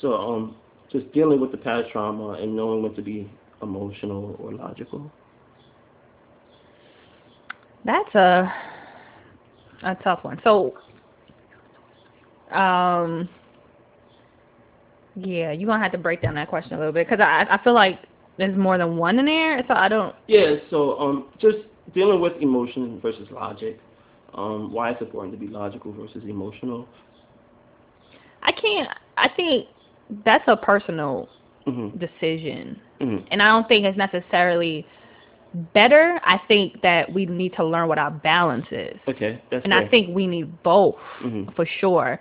So um, just dealing with the past trauma and knowing when to be emotional or logical. That's a a tough one. So, um, yeah, you're gonna have to break down that question a little bit because I I feel like there's more than one in there, so I don't. Yeah, so um, just dealing with emotion versus logic. Um, why it's important to be logical versus emotional. I can't. I think that's a personal hmm decision, hmm and I don't think it's necessarily better. I think that we need to learn what our balance is, Okay, that's and I think we need both. hmm for sure.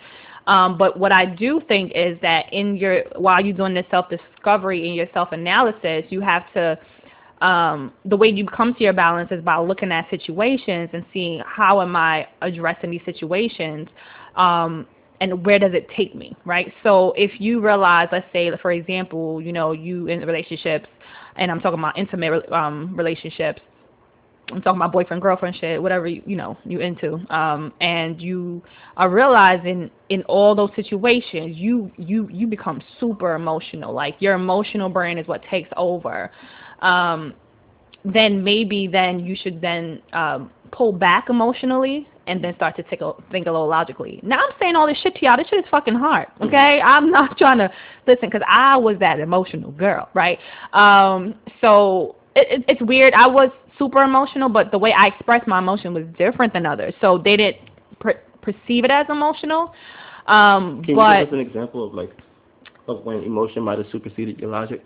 Um, but what I do think is that in your while you're doing this self discovery and your self analysis, you have to um, the way you come to your balance is by looking at situations and seeing how am I addressing these situations, um, and where does it take me, right? So if you realize, let's say, for example, you know, you in relationships, and I'm talking about intimate um, relationships, I'm talking about boyfriend girlfriend shit, whatever you, you know you into, um, and you are realizing in all those situations, you you you become super emotional. Like your emotional brain is what takes over. Um, then maybe then you should then um, pull back emotionally and then start to take a, think a little logically. Now I'm saying all this shit to y'all. This shit is fucking hard. Okay, I'm not trying to listen because I was that emotional girl, right? Um, so it, it, it's weird. I was super emotional, but the way I expressed my emotion was different than others. So they didn't per- perceive it as emotional. Um, Can you give us an example of like of when emotion might have superseded your logic?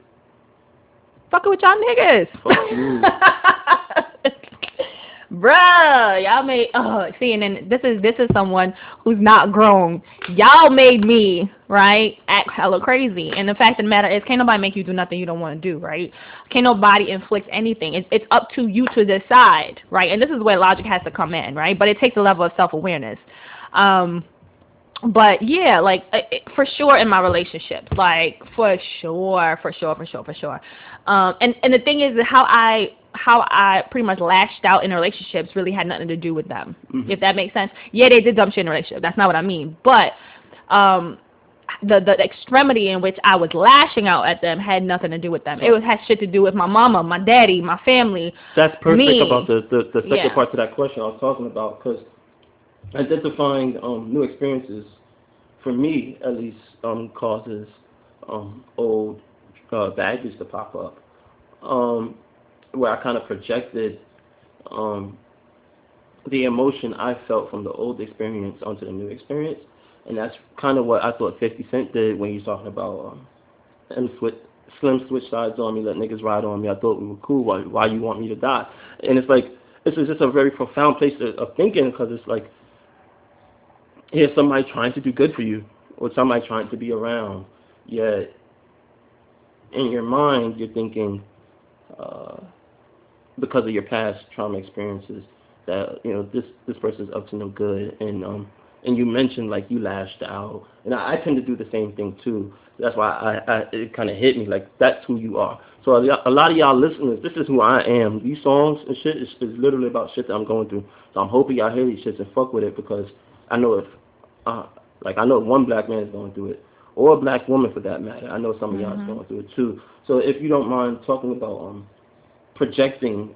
fucking with y'all niggas. Fuck you. Bruh, y'all made oh see and then this is this is someone who's not grown. Y'all made me, right, act hella crazy. And the fact of the matter is can't nobody make you do nothing you don't want to do, right? Can't nobody inflict anything. It's it's up to you to decide, right? And this is where logic has to come in, right? But it takes a level of self awareness. Um but yeah, like uh, for sure in my relationship, like for sure, for sure, for sure, for sure. Um, and and the thing is how I how I pretty much lashed out in relationships really had nothing to do with them, Mhm. if that makes sense. Yeah, they did dumb shit in a relationship. That's not what I mean. But um, the the extremity in which I was lashing out at them had nothing to do with them. It was had shit to do with my mama, my daddy, my family. That's perfect Me. about the, the, the second Yeah. part to that question I was talking about because identifying um, new experiences, for me at least, um, causes um, old uh, baggage to pop up, um, where I kind of projected um, the emotion I felt from the old experience onto the new experience, and that's kind of what I thought 50 Cent did when he was talking about um, and switch, slim switch sides on me, let niggas ride on me. I thought we were cool. Why, why you want me to die? And it's like this is just a very profound place of, of thinking because it's like here's somebody trying to do good for you or somebody trying to be around, yet in your mind you're thinking uh, because of your past trauma experiences that you know this this person's up to no good and um and you mentioned like you lashed out and I, I tend to do the same thing too that's why I, I it kind of hit me like that's who you are so a, a lot of y'all listeners this is who I am these songs and shit is, is literally about shit that I'm going through so I'm hoping y'all hear these shits and fuck with it because I know if uh like I know if one black man is going through it or a black woman for that matter. I know some of y'all Mhm. going through it too. So if you don't mind talking about um projecting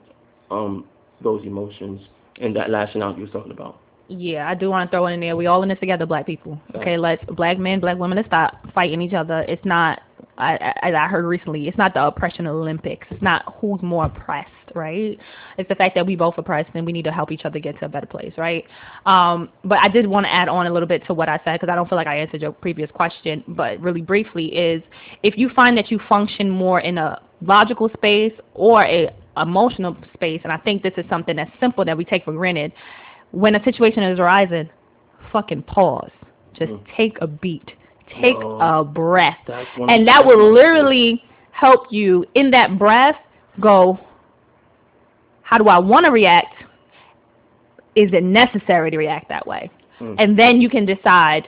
um those emotions and that lashing out you were talking about. Yeah, I do want to throw in there. We all in this together, black people. Okay, let's black men, black women, let's stop fighting each other. It's not, I, I, as I heard recently, it's not the oppression Olympics. It's not who's more oppressed, right? It's the fact that we both oppressed and we need to help each other get to a better place, right? Um, but I did want to add on a little bit to what I said because I don't feel like I answered your previous question, but really briefly is if you find that you function more in a logical space or a emotional space, and I think this is something that's simple that we take for granted when a situation is arising, fucking pause. Just Mm. take a beat. Take Yo, a breath. That's one of And that will literally help you in that breath go, how do I want to react? Is it necessary to react that way? Mm. And then you can decide,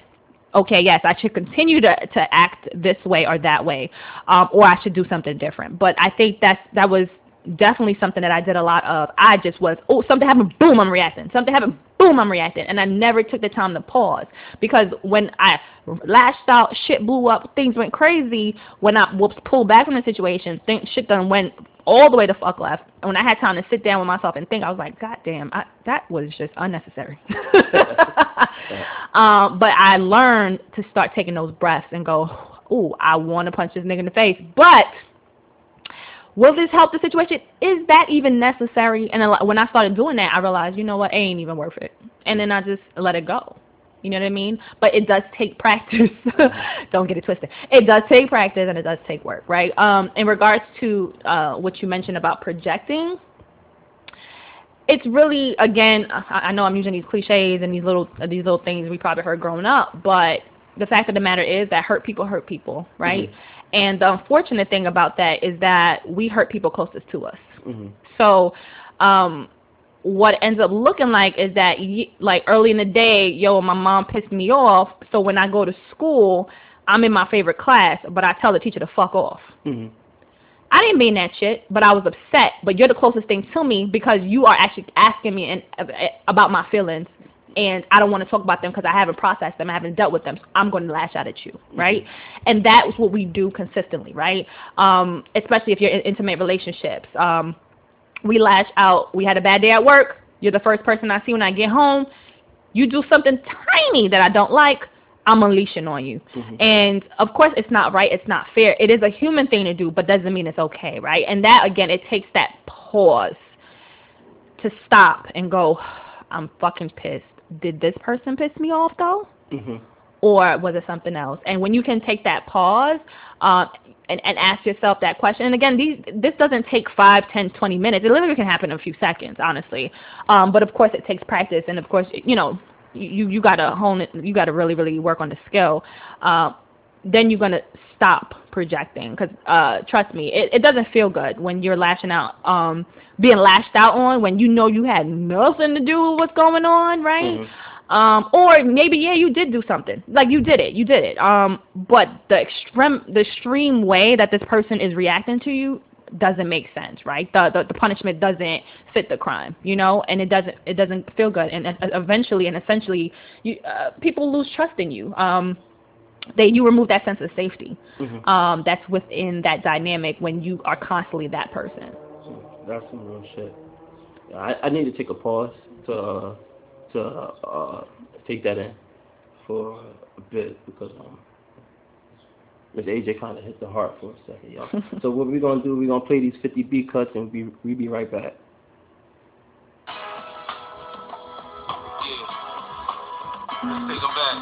okay, yes, I should continue to, to act this way or that way, um, or I should do something different. But I think that's, that was definitely something that I did a lot of. I just was, oh, something happened, boom, I'm reacting. Something happened, boom, I'm reacting. And I never took the time to pause because when I lashed out, shit blew up, things went crazy. When I whoops pulled back from the situation, things shit done went all the way to fuck left. And when I had time to sit down with myself and think, I was like, God damn, I, that was just unnecessary. um, but I learned to start taking those breaths and go, ooh, I want to punch this nigga in the face, but will this help the situation? Is that even necessary? And when I started doing that, I realized, you know what, it ain't even worth it. And then I just let it go. You know what I mean? But it does take practice. Don't get it twisted. It does take practice and it does take work, right? Um, in regards to uh, what you mentioned about projecting, it's really again I, I know I'm using these cliches and these little these little things we probably heard growing up, but the fact of the matter is that hurt people hurt people, right? And the unfortunate thing about that is that we hurt people closest to us. Mhm. So, um, what ends up looking like is that, like early in the day, yo, my mom pissed me off. So when I go to school, I'm in my favorite class, but I tell the teacher to fuck off. Mhm. I didn't mean that shit, but I was upset. But you're the closest thing to me because you are actually asking me and, about my feelings, and I don't want to talk about them because I haven't processed them, I haven't dealt with them. So I'm going to lash out at you, right? And that's what we do consistently, right? Um, especially if you're in intimate relationships. Um, we lash out. We had a bad day at work. You're the first person I see when I get home. You do something tiny that I don't like. I'm unleashing on you. Mhm. And of course, it's not right. It's not fair. It is a human thing to do, but doesn't mean it's okay, right? And that again, it takes that pause to stop and go. I'm fucking pissed. Did this person piss me off though? Mhm. or was it something else? And when you can take that pause um, and, and ask yourself that question, and again, these, this doesn't take five, ten, twenty minutes. It literally can happen in a few seconds, honestly. Um, but of course, it takes practice, and of course, you know, you you got to hone it. You got to really, really work on the skill. Um, then you're gonna stop projecting because uh, trust me, it, it doesn't feel good when you're lashing out, um, being lashed out on when you know you had nothing to do with what's going on, right? Mhm. Um, or maybe yeah, you did do something. Like you did it, you did it. Um, but the extreme the extreme way that this person is reacting to you doesn't make sense, right? The the, the punishment doesn't fit the crime, you know, and it doesn't it doesn't feel good, and eventually and essentially, you uh, people lose trust in you. Um, they you remove that sense of safety Mhm. um, that's within that dynamic when you are constantly that person. That's some real shit. I, I need to take a pause to uh, to uh, take that in for a bit because um, Miss AJ kind of hit the heart for a second, y'all. so what we're gonna do? We're gonna play these 50 beat cuts and we we be right back. Yeah. Let's take 'em back.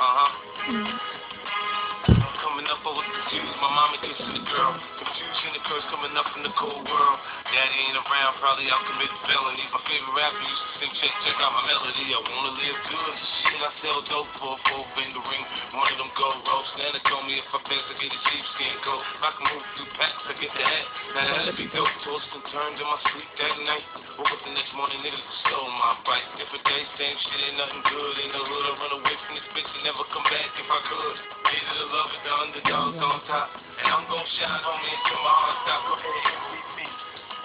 Uh huh. Coming up from the cold world. Daddy ain't around, probably out committing felonies. My favorite rapper used to sing, check, check out my melody. I wanna live good. Shit, I sell dope for a four finger ring. One of them gold ropes. Nana told me if I pass, I get a sheepskin coat. If I can move through packs, I get the hat. Now that'd be dope. Tossed and turned in my sleep that night. Woke up the next morning, niggas stole my bike. Different day, same shit, ain't nothing good. In the hood, I run away from this bitch and never come back if I could. Hated the love it, the underdogs on top. And I'm gon' shine, homie, until my heart stop. Go ahead and me.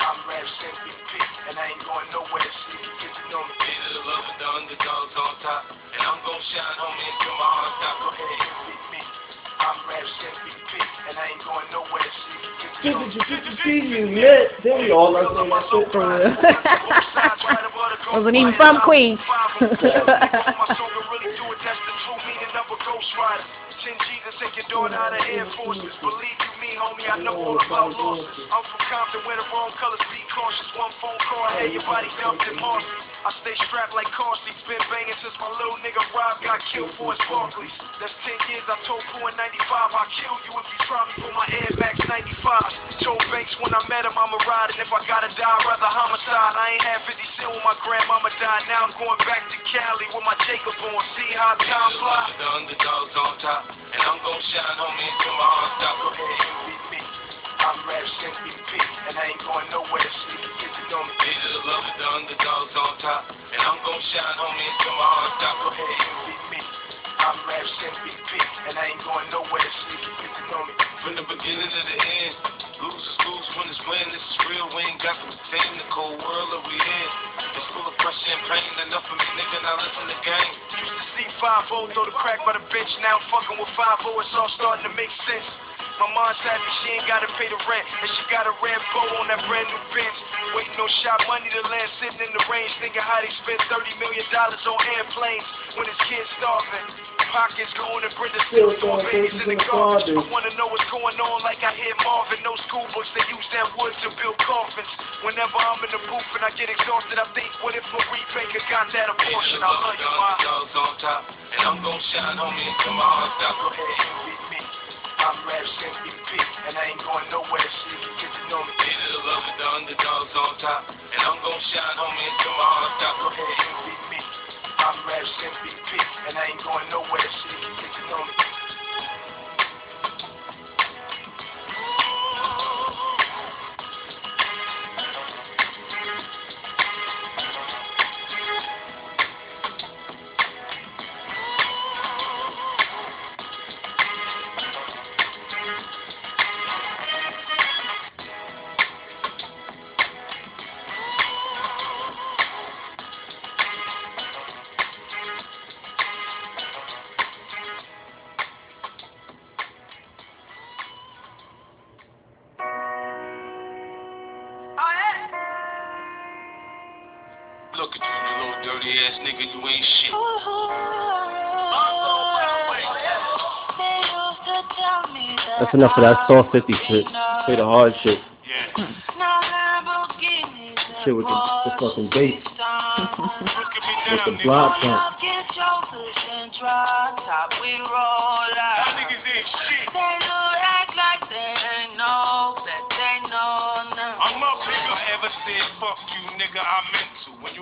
I'm Raps MVP, and I ain't going nowhere, so you can get to know me. Hated the love it, the underdogs on top. And I'm gon' shine, homie, until my heart stop. Go ahead, beat me. I'm rap MVP, and I ain't going nowhere to see. you lit. Then we all love saying that shit. For real. Wasn't even from Queens. Send Jesus and your daughter out of Air Forces. Believe you me, homie, I know all about losses. I'm from Compton where the wrong colors be cautious. One phone call, had your body dumped in Marcy. I stay strapped like Carsey. Been banging since my little nigga Rob got killed for his Barkleys. That's 10 years I told Pooh in 95. I'll kill you if you try me for my Air Max 95. Told Banks when I met him I'ma ride. And if I gotta die, I'd rather homicide. I ain't had 50 cent when my grandmama died. Now I'm going back to Cali with my Jacob on. See how time flies. The underdogs on top, and I'm gon' shine, homie, until my heart stop. Go ahead and beat me. I'm rap MVP, and I ain't going nowhere to sleep. Get to know me. Needed the love of the underdogs on top, and I'm gon' shine, homie, until my heart stop. Go ahead and beat me. I'm rap MVP, and I ain't going nowhere to sleep. Get to know me. From the beginning to the end, lose is lose, win is win. This is real, we ain't got to pretend. The cold world that we in, it's full and pain. Enough of me, nigga, now listen to game. Used to see 5 throw the crack by the bench. Now I'm fucking with 5 it's all starting to make sense. My mom's happy she ain't gotta pay the rent, and she got a red bow on that brand new Benz. Waiting on shot money to land, sitting in the range, thinking how they spent 30 million dollars on airplanes when his kids starving. Pockets going and Brenda still throwing babies in the garbage. I wanna know what's going on, like I hear Marvin. No school books, they use that wood to build coffins. Whenever I'm in the booth and I get exhausted, I think, what if Marie Baker got that abortion? I love you, the ma. underdogs on top, and I'm gon' shine, homie, until my heart stop. Go ahead and me. I'm rap MVP, and I ain't going nowhere to see you get to know me. Needed the love of the underdogs on top, and I'm gon' shine, homie, until my heart stop. Go ahead and me. I'm rap MVP, and I ain't going nowhere you get to know me. That's enough of that soft 50 shit. Play the hard shit. Yeah. Shit with the, the fucking bass. Look at me With the block jump.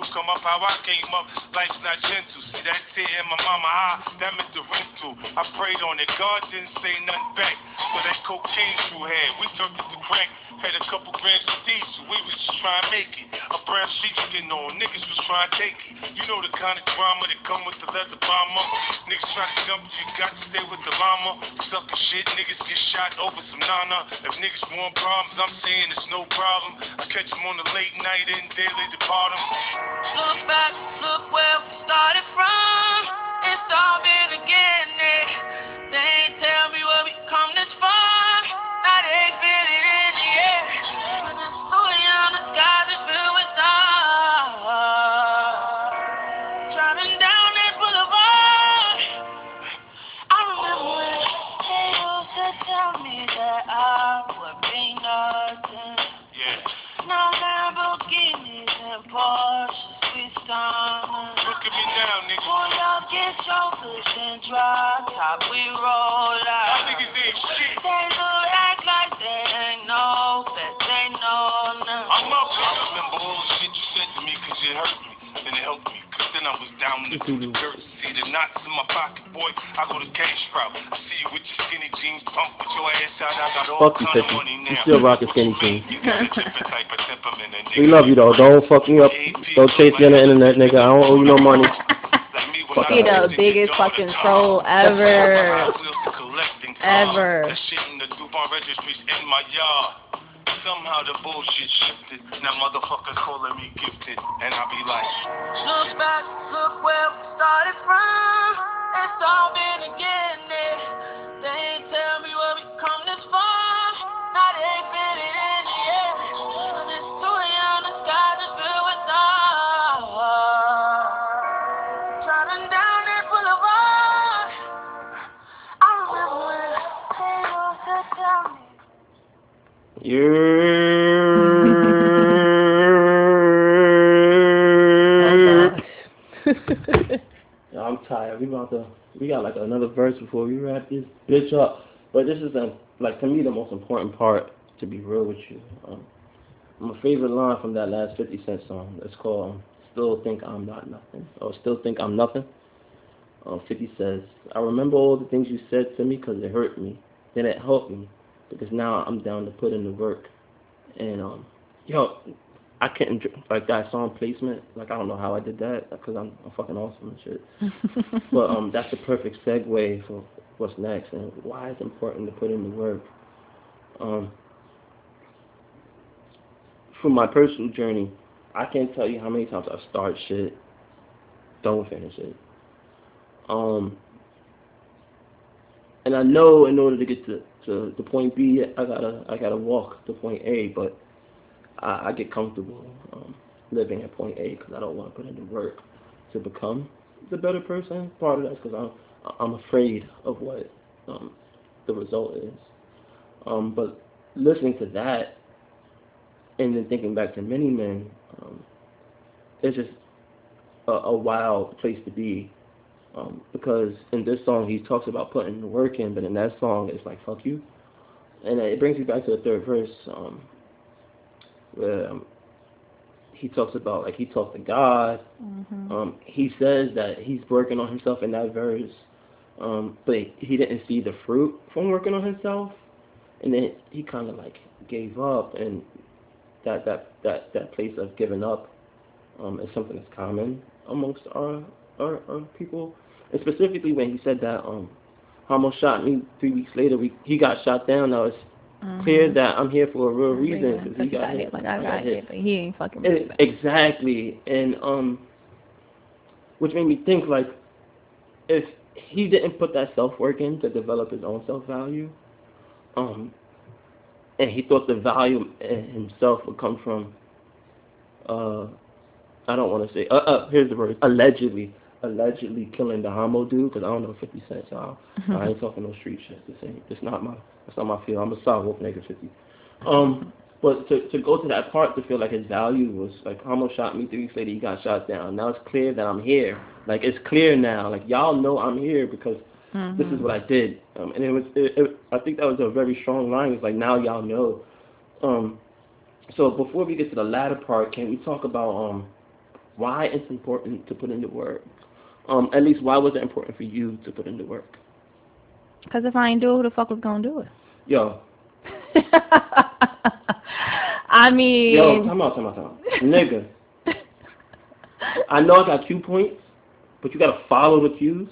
You come up how I came up, life's not gentle. See that tear in my mama eye, that meant the rental. I prayed on it, God didn't say nothing back. So that cocaine you had, we turned it to crack. Had a couple grams of diesel, we was just trying to make it. A brown sheet getting on, niggas was trying to take it. You know the kind of drama that come with the leather bomber. Niggas try to jump, you got to stay with the llama. Sucker shit, niggas get shot over some nana. If niggas want problems, I'm saying it's no problem. I catch them on the late night and daily depart. Look back, look where we started from. It's all been again. Top, we roll Y'all out. niggas ain't shit. They look act like they ain't know that they know now. I'm up. I remember all the shit you said to me because it hurt me. And it helped me. Cause then I was down in the dirt. See the knots in my pocket, boy. I go to cash route. I see you with your skinny jeans, pump with your ass out. I got all Fuck you, kind of Tiffany. money You now. still rocking skinny jeans. mean? You got a different type of temperament. And We love you though. Don't fuck me up. Don't chase me on the internet, nigga. I don't owe you no money. Like me when Fuck I He you. the was biggest fucking time. troll ever. Hot Wheels to collecting cars. Ever. That shit in the DuPont registries in my yard. Somehow the bullshit shifted. Now motherfuckers calling me gifted. And I be like, Look back, look where we started from. It's all been again. They ain't tell me where we come this far. Now they feel it in Yeah. I'm tired. We about to. We got like another verse before we wrap this bitch up. But this is the like to me the most important part. To be real with you, um, my favorite line from that last Fifty Cent song. It's called um, "Still Think I'm Not Nothing" or "Still Think I'm Nothing." Uh, Fifty says, "I remember all the things you said to me because it hurt me. Then it helped me because now I'm down to put in the work." And um, yo, I couldn't dr- like that song placement. Like I don't know how I did that because I'm, I'm fucking awesome and shit. but um, that's the perfect segue for what's next and why it's important to put in the work. Um, from my personal journey, I can't tell you how many times I start shit, don't finish it. Um, and I know in order to get to to, to point B, I gotta I gotta walk to point A, but I, I get comfortable um, living at point A because I don't want to put in the work to become the better person. Part of that's because I'm I'm afraid of what um, the result is. Um, but listening to that and then thinking back to many men, um, it's just a, a wild place to be. Um, because in this song he talks about putting the work in, but in that song it's like fuck you, and it brings me back to the third verse. Um, where um, he talks about like he talks to God. Mhm. Um, he says that he's working on himself in that verse, um, but he didn't see the fruit from working on himself, and then he kind of like gave up, and that that that that place of giving up um, is something that's common amongst our our, our people, and specifically when he said that um, Homo shot me three weeks later, we, he got shot down. Now it's clear Mhm. that I'm here for a real reason Yeah, because 'cause he got hit. Like I I got hit, but he ain't fucking And- exactly, and um, which made me think like, if he didn't put that self work in to develop his own self value, um, and he thought the value in himself would come from, uh, I don't want to say, uh, uh, here's the word, allegedly, allegedly killing the homo dude, because I don't know 50 Cent, so I, I ain't talking no street shit. This ain't, it's not my, that's not my field. I'm a South Wolf nigga 50. Um, but to to go to that part to feel like his value was like Homo shot me three weeks later he got shot down. Now it's clear that I'm here. Like it's clear now. Like y'all know I'm here because this is what I did. Um, and it was it, it, I think that was a very strong line. It's like now y'all know. Um, so before we get to the latter part, can we talk about um why it's important to put in the work? Um, at least why was it important for you to put in the work? Because if I ain't do it, who the fuck was gonna do it? Yo, I mean, yo, time out, time out, time out. Nigga, I know I got cue points, but you gotta follow the cues.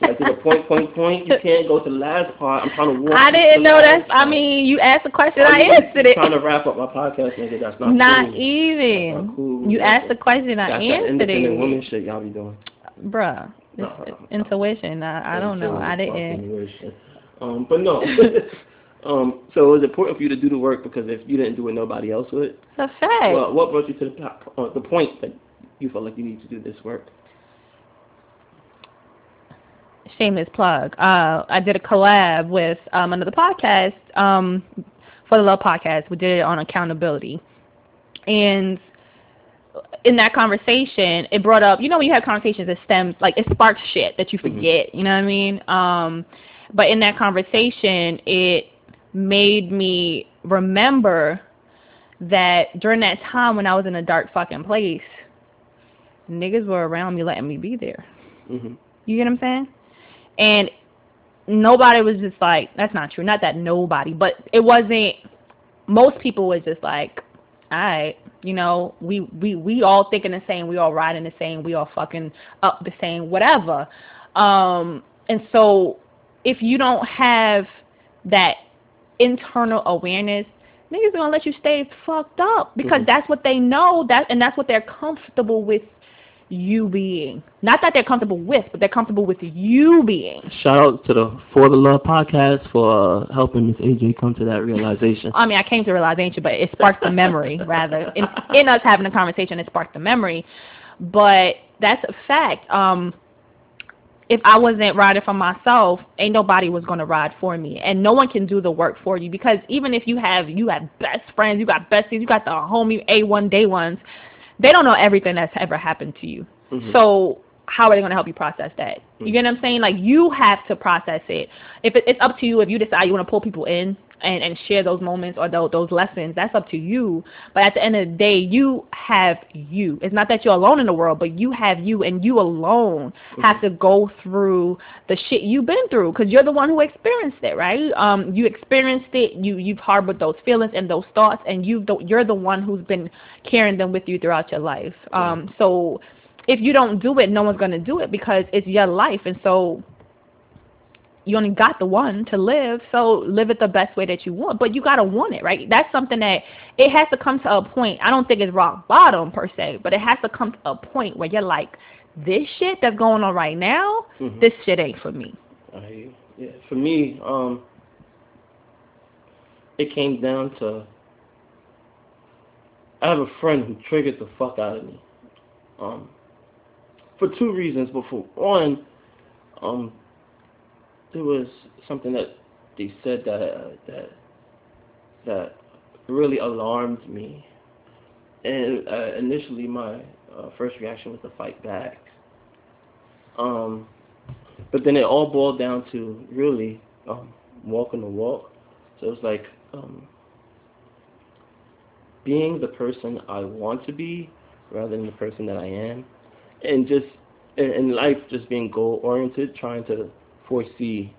Like to the point, point, point. You can't go to the last part. I'm trying to walk. I didn't know that. I mean, you asked a question, Oh, I answered it. Trying to wrap up my podcast, nigga. That's not Not cool. even. Not cool. You That's asked a question, I That's that answered independent woman it. shit y'all be doing. Bruh, it's no, no. intuition. I, I don't know. I didn't. Um, but no. um, so it was important for you to do the work because if you didn't do it, nobody else would. It's a fact. Well, what brought you to the top, uh, the point that you felt like you need to do this work? shameless plug. Uh, I did a collab with um, another podcast um, for the Love Podcast. We did it on accountability, and in that conversation, it brought up. You know, when you have conversations, it stems like it sparks shit that you Mhm. forget. You know what I mean? Um, but in that conversation, it made me remember that during that time when I was in a dark fucking place, niggas were around me letting me be there. hmm You get what I'm saying? And nobody was just like, that's not true. Not that nobody, but it wasn't. Most people was just like, all right, you know, we we we all thinking the same, we all riding the same, we all fucking up the same, whatever. Um, and so if you don't have that internal awareness niggas are gonna let you stay fucked up because Mhm. that's what they know that and that's what they're comfortable with you being. Not that they're comfortable with, but they're comfortable with you being. Shout out to the For the Love podcast for uh, helping Miss AJ come to that realization. I mean, I came to realization, but it sparked the memory rather. In, in us having a conversation, it sparked the memory. But that's a fact. Um, if I wasn't riding for myself, ain't nobody was gonna ride for me, and no one can do the work for you because even if you have you have best friends, you got besties, you got the homie A one day ones, they don't know everything that's ever happened to you. Mhm. So how are they going to help you process that? You get what I'm saying? Like you have to process it. If it, it's up to you, if you decide you want to pull people in and and share those moments or those, those lessons, that's up to you. But at the end of the day, you have you. It's not that you're alone in the world, but you have you, and you alone have to go through the shit you've been through because you're the one who experienced it, right? Um, you experienced it. You you've harbored those feelings and those thoughts, and you have you're the one who's been carrying them with you throughout your life. Um, so if you don't do it, no one's going to do it because it's your life. And so you only got the one to live, so live it the best way that you want. But you got to want it, right? That's something that it has to come to a point. I don't think it's rock bottom per se, but it has to come to a point where you're like, this shit that's going on right now, Mhm. this shit ain't for me. I, yeah, for me, um, it came down to I have a friend who triggered the fuck out of me. Um, for two reasons. But for one, um, there was something that they said that uh, that that really alarmed me. And uh, initially, my uh, first reaction was to fight back. Um, but then it all boiled down to really um, walking the walk. So it was like um, being the person I want to be rather than the person that I am, and just in life just being goal oriented, trying to foresee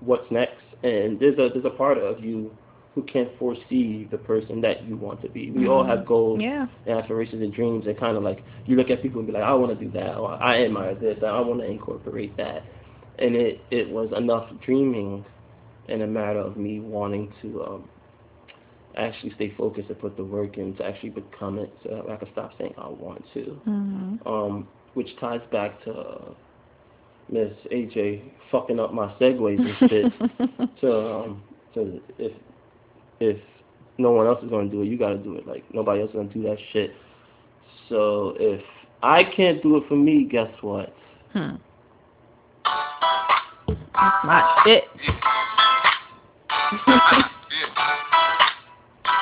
what's next. And there's a there's a part of you who can't foresee the person that you want to be. We all have goals Yeah. and aspirations and dreams and kind of like you look at people and be like, I want to do that, or I admire this, I want to incorporate that. And it, it was enough dreaming in a matter of me wanting to um, actually stay focused and put the work in to actually become it so that I could stop saying I want to. hmm Um, which ties back to Miss AJ fucking up my segues and shit. so um, so if if no one else is gonna do it, you gotta do it. Like nobody else is gonna do that shit. So if I can't do it for me, guess what? Hmm. That's my shit.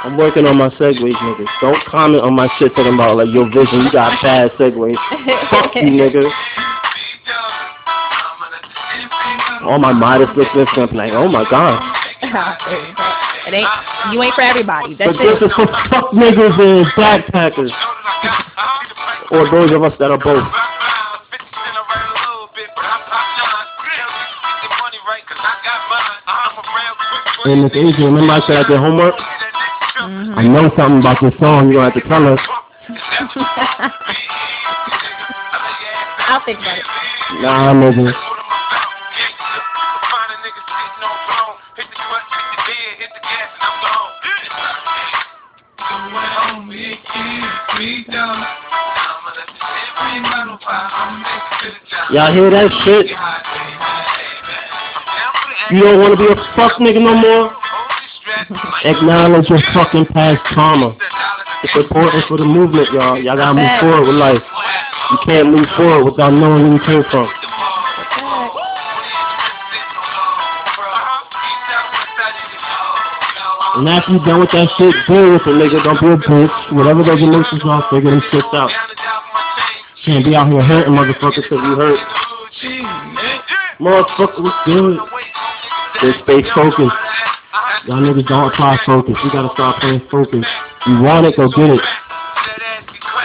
I'm working on my segues, niggas. Don't comment on my shit talking about like your vision. You got bad segues. Fuck you, nigga. All my modest listeners gonna be like, oh my god. it ain't you ain't for everybody. That's But this it. is for fuck niggas and backpackers. Or those of us that are both. And Miss AJ, remember I said I did homework? Mhm. I know something about this song. You're gonna have to tell us. I'll think about it. Nah, nigga. Y'all hear that shit? You don't want to be a fuck nigga no more? Acknowledge your fucking past trauma. It's important for the movement, y'all. Y'all gotta move forward with life. You can't move forward without knowing where you came from. And after you done with that shit, deal with it, nigga. Don't be a bitch. Whatever those emotions are, figure them shit out. Can't be out here hurting motherfuckers because you hurt. Motherfucker, what's good? Just stay focused. Y'all niggas don't apply focus. You gotta start playing focus. You want it, go get it.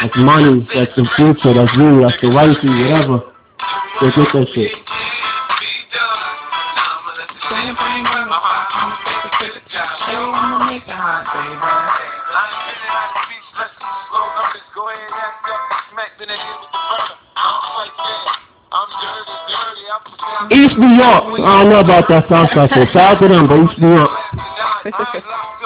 That's money, that's the future, that's you, that's the wifey, whatever. Go get that shit. East New York. I don't know about that South. Shout out to them, but East New York.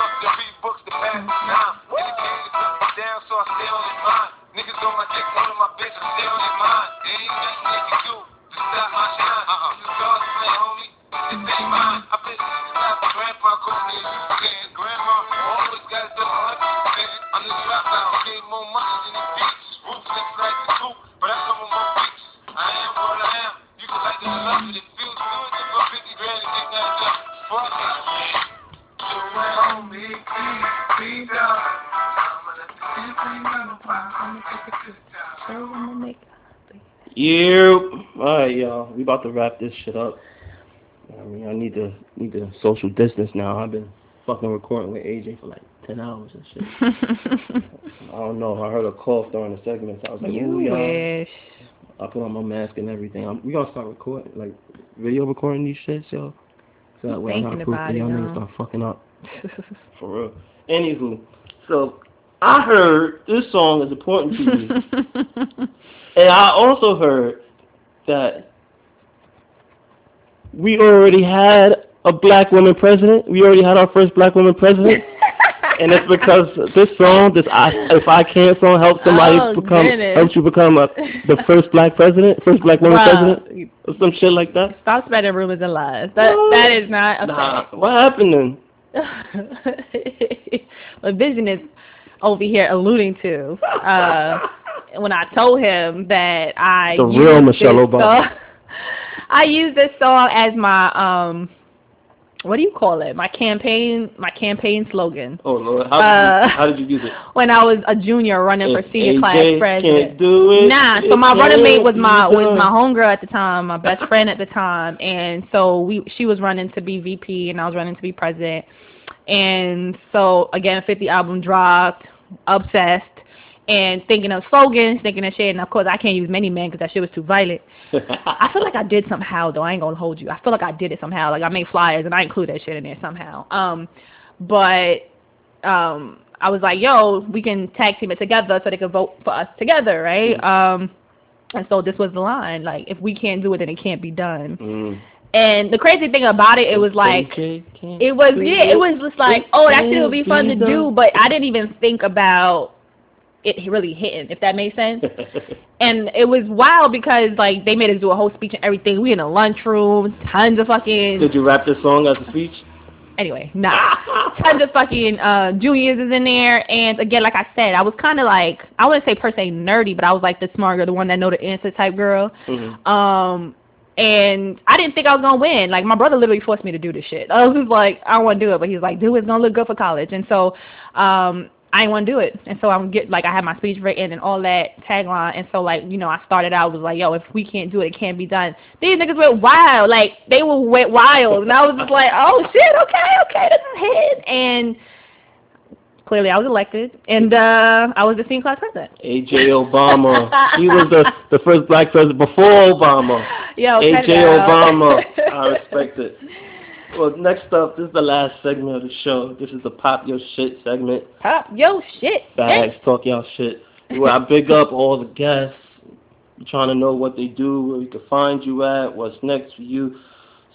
All right, y'all. We about to wrap this shit up. I mean, I need to need to social distance now. I've been fucking recording with AJ for like ten hours and shit. I don't know. I heard a cough during the segment, so I was like, you "Ooh, y'all." wish. I put on my mask and everything. I'm, we gonna start recording, like video recording these shits, yo. So that way I'm not Thinking proof about that it, y'all niggas start fucking up. For real. Anywho, so I heard this song is important to you. And I also heard that we already had a black woman president. We already had our first black woman president. and it's because this song, this I, "If I Can't" song, helps somebody Oh, become, goodness. helps you become a, the first black president, first black woman president, or some shit like that. Stop spreading rumors and lies. That What? that is not a Nah, what happened then? what Vision is over here alluding to. Uh, when I told him that I The real Michelle this Obama. song- I use this song as my um, what do you call it? My campaign, my campaign slogan. Oh Lord, how did, Uh, you, how did you use it? When I was a junior running If for senior class president. Can't do it. Nah, so my running mate was my was my homegirl at the time, my best friend at the time, and so we she was running to be VP and I was running to be president, and so again, 50 album dropped, obsessed, and thinking of slogans, thinking of shit, and of course I can't use many men because that shit was too violent. I feel like I did somehow though. I ain't gonna hold you. I feel like I did it somehow. Like I made flyers and I include that shit in there somehow. Um, but um, I was like, yo, we can tag team it together so they can vote for us together, right? Um, and so this was the line. Like, if we can't do it, then it can't be done. Mm. And the crazy thing about it, it was like, it was yeah, it was just like, oh, that shit would be fun to do, but I didn't even think about it really hitting, if that made sense. And it was wild because like they made us do a whole speech and everything. We in a lunchroom, tons of fucking Did you rap this song as a speech? anyway, nah. tons of fucking uh juniors is in there and again like I said, I was kinda like I wouldn't say per se nerdy, but I was like the smart girl, the one that know the answer type girl. Mhm. Um and I didn't think I was gonna win. Like my brother literally forced me to do this shit. I was like, I don't wanna do it, but he's like, do it, it's gonna look good for college. And so um I didn't want to do it, and so I'm get like I had my speech written and all that tagline, and so like you know I started out was like yo if we can't do it it can't be done. These niggas went wild, like they were went wild, and I was just like oh shit okay okay this is hit, and clearly I was elected, and uh I was the senior class president. AJ Obama. he was the the first black president before Obama. Yo, cut AJ. Obama. I respect it. Well, next up, this is the last segment of the show. This is the pop your shit segment. Pop yo shit. Bags talk y'all shit. Where I big up all the guests. trying to know what they do, where we can find you at, what's next for you.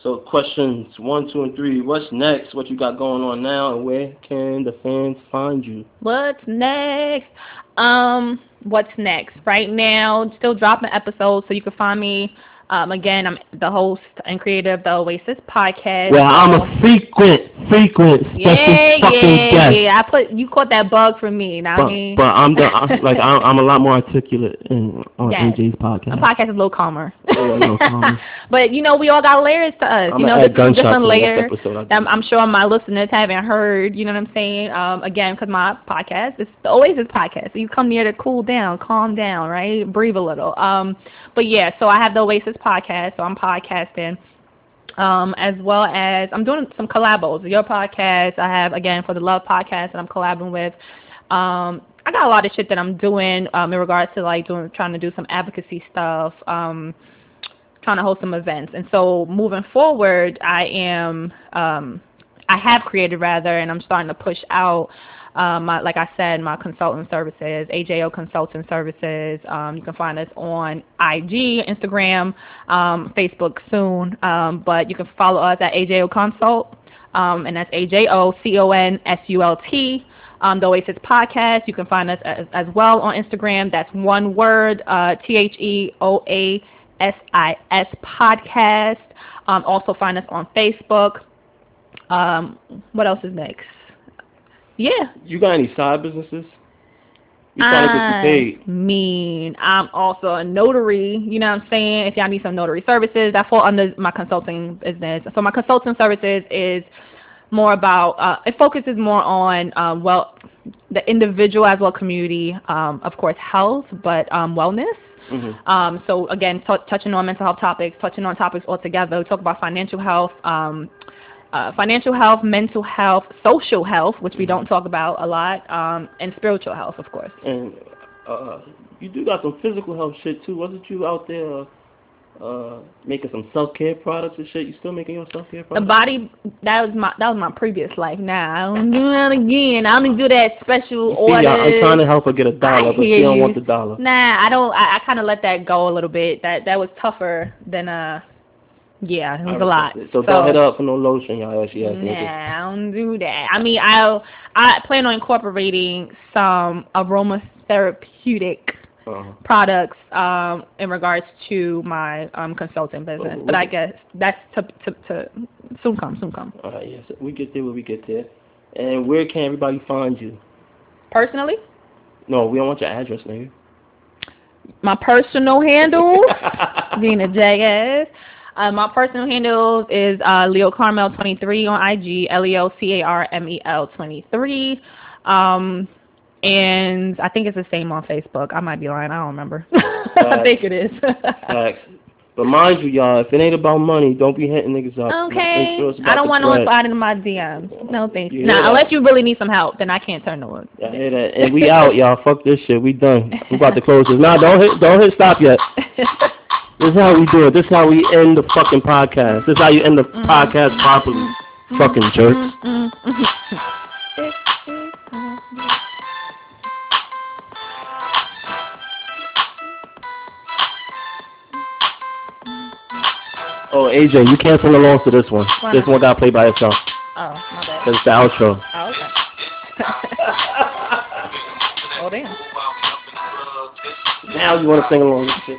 So questions one, two, and three. What's next? What you got going on now, and where can the fans find you? What's next? Um, what's next? Right now, still dropping episodes, so you can find me. Um, again, I'm the host and creator of the Oasis podcast. Well, I'm a frequent, frequent special yeah, fucking yeah, guest. yeah. I put you caught that bug from me. Now, But, but I'm the I'm, like I'm, I'm a lot more articulate in, on Yes. AJ's podcast. my podcast is a little calmer. Yeah, a little calmer. but you know, we all got layers to us. I'm you know, this is different to layer. I do. I'm, I'm sure my listeners haven't heard, you know what I'm saying? Um, again, because my podcast is the Oasis podcast. So you come here to cool down, calm down, right? Breathe a little. Um, but yeah, so I have the Oasis podcast, so I'm podcasting. Um, as well as I'm doing some collabos. Your podcast, I have again for the Love podcast that I'm collabing with. Um, I got a lot of shit that I'm doing um, in regards to like doing, trying to do some advocacy stuff. Um, trying to host some events. And so moving forward, I am, um, I have created rather, and I'm starting to push out, um, my, like I said, my consulting services, AJO Consulting Services. Um, you can find us on IG, Instagram, um, Facebook soon, um, but you can follow us at AJO Consult. um, and that's A J O C O N S U L T. Um, the Oasis Podcast. You can find us as, as well on Instagram. That's one word, uh, T H E O A S I S Podcast. Also find us on Facebook. What else is next? Yeah. You got any side businesses? You trying to get you I paid? mean, I'm also a notary. You know what I'm saying? If y'all need some notary services, that fall under my consulting business. So my consulting services is more about uh, it focuses more on um, well the individual as well community, um, of course, health, but um, wellness. Mm-hmm. Um, so again, t- touching on mental health topics, touching on topics altogether. We talk about financial health, um, uh, financial health, mental health, social health, which we don't talk about a lot, um, and spiritual health, of course. And uh, you do got some physical health shit too. Wasn't you out there uh, making some self care products and shit? You still making your self care products? The body that was my that was my previous life. Now I don't do that again. I don't do that special See, orders. I- I'm trying to help her get a dollar, but she don't you. want the dollar. Nah, I don't. I, I kind of let that go a little bit. That that was tougher than uh. Yeah, it was a lot. So, don't hit up for no lotion, y'all. She has Nah, I don't do that. I mean, I'll I plan on incorporating some aromatherapeutic uh products um, in regards to my um, consulting business. Oh, But I guess that's to to to soon come, soon come. All right, yes, we get there when we get there. And where can everybody find you? Personally, No, we don't want your address, nigga. my personal handle being a jackass. Uh, my personal handle is uh, Leo Carmel 23 on IG, L E O C A R M E L 23. Um, and I think it's the same on Facebook. I might be lying. I don't remember. I think it is. Facts. But mind you, y'all, if it ain't about money, don't be hitting niggas up. Okay. sure I don't want no one sliding in my DMs. No, thank you. You Nah, unless you really need some help, then I can't turn no one. I hear that. And we out, y'all. Fuck this shit. We done. We about to close this. Nah, don't hit, don't hit stop yet. This is how we do it. This is how we end the fucking podcast. This is how you end the Mm-hmm. podcast properly. Fucking jerks. Mm, mm, mm, oh, AJ, you can't sing along to this one. Why This not? one got played by itself. Oh, my bad. It's the outro. Oh, okay. oh, damn. Now you want to sing along with shit.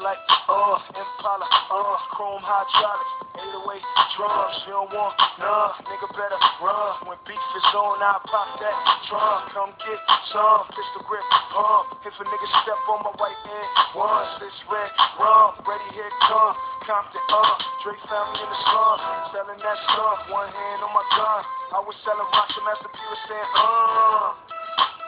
Like uh Impala, uh chrome hydraulics, 808 drums. You don't want none, nigga better run. When beef is on, I pop that drum. Come get some pistol grip pump. If a nigga step on my white end once, it's red rum. Ready here come Compton, uh, Drake found me in the slum, selling that stuff. One hand on my gun. I was selling rocks and Master P was saying, uh.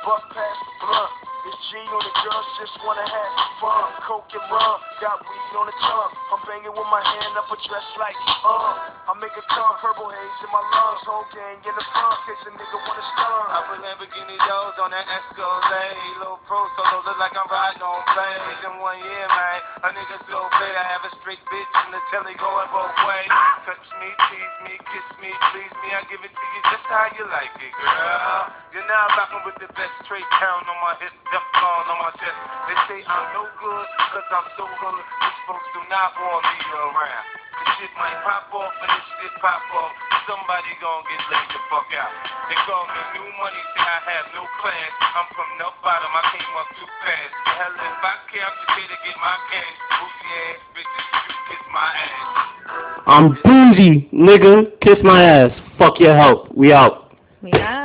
Buck past the blunt. It's G on the girls just wanna have fun. Coke and rum, got weed on the tongue. I'm banging with my hand up a dress like uh. I make a tongue, purple haze in my lungs. Whole gang in the front, case a nigga wanna stun. I put Lamborghini doors on that Escalade. Little pro solo look like I'm riding on planes. In one year, man, a nigga so big I have a straight bitch in the telly going both ways. Touch me, tease me, kiss me, please me. I give it to you just how you like it, girl. You're now rocking with the best straight pound on my hip, Teflon on my chest. They say I'm no good, cause I'm so good. These folks do not want me around. This shit might pop off and this shit pop off. Somebody gon' get laid the fuck out. They call me new money, say I have no class. I'm from the bottom, I came up too fast. Hell, if I care, I'm just here to get my cash. Booty ass bitches, you kiss my ass. I'm bougie, nigga. Kiss my ass. Fuck your help. We out. We out.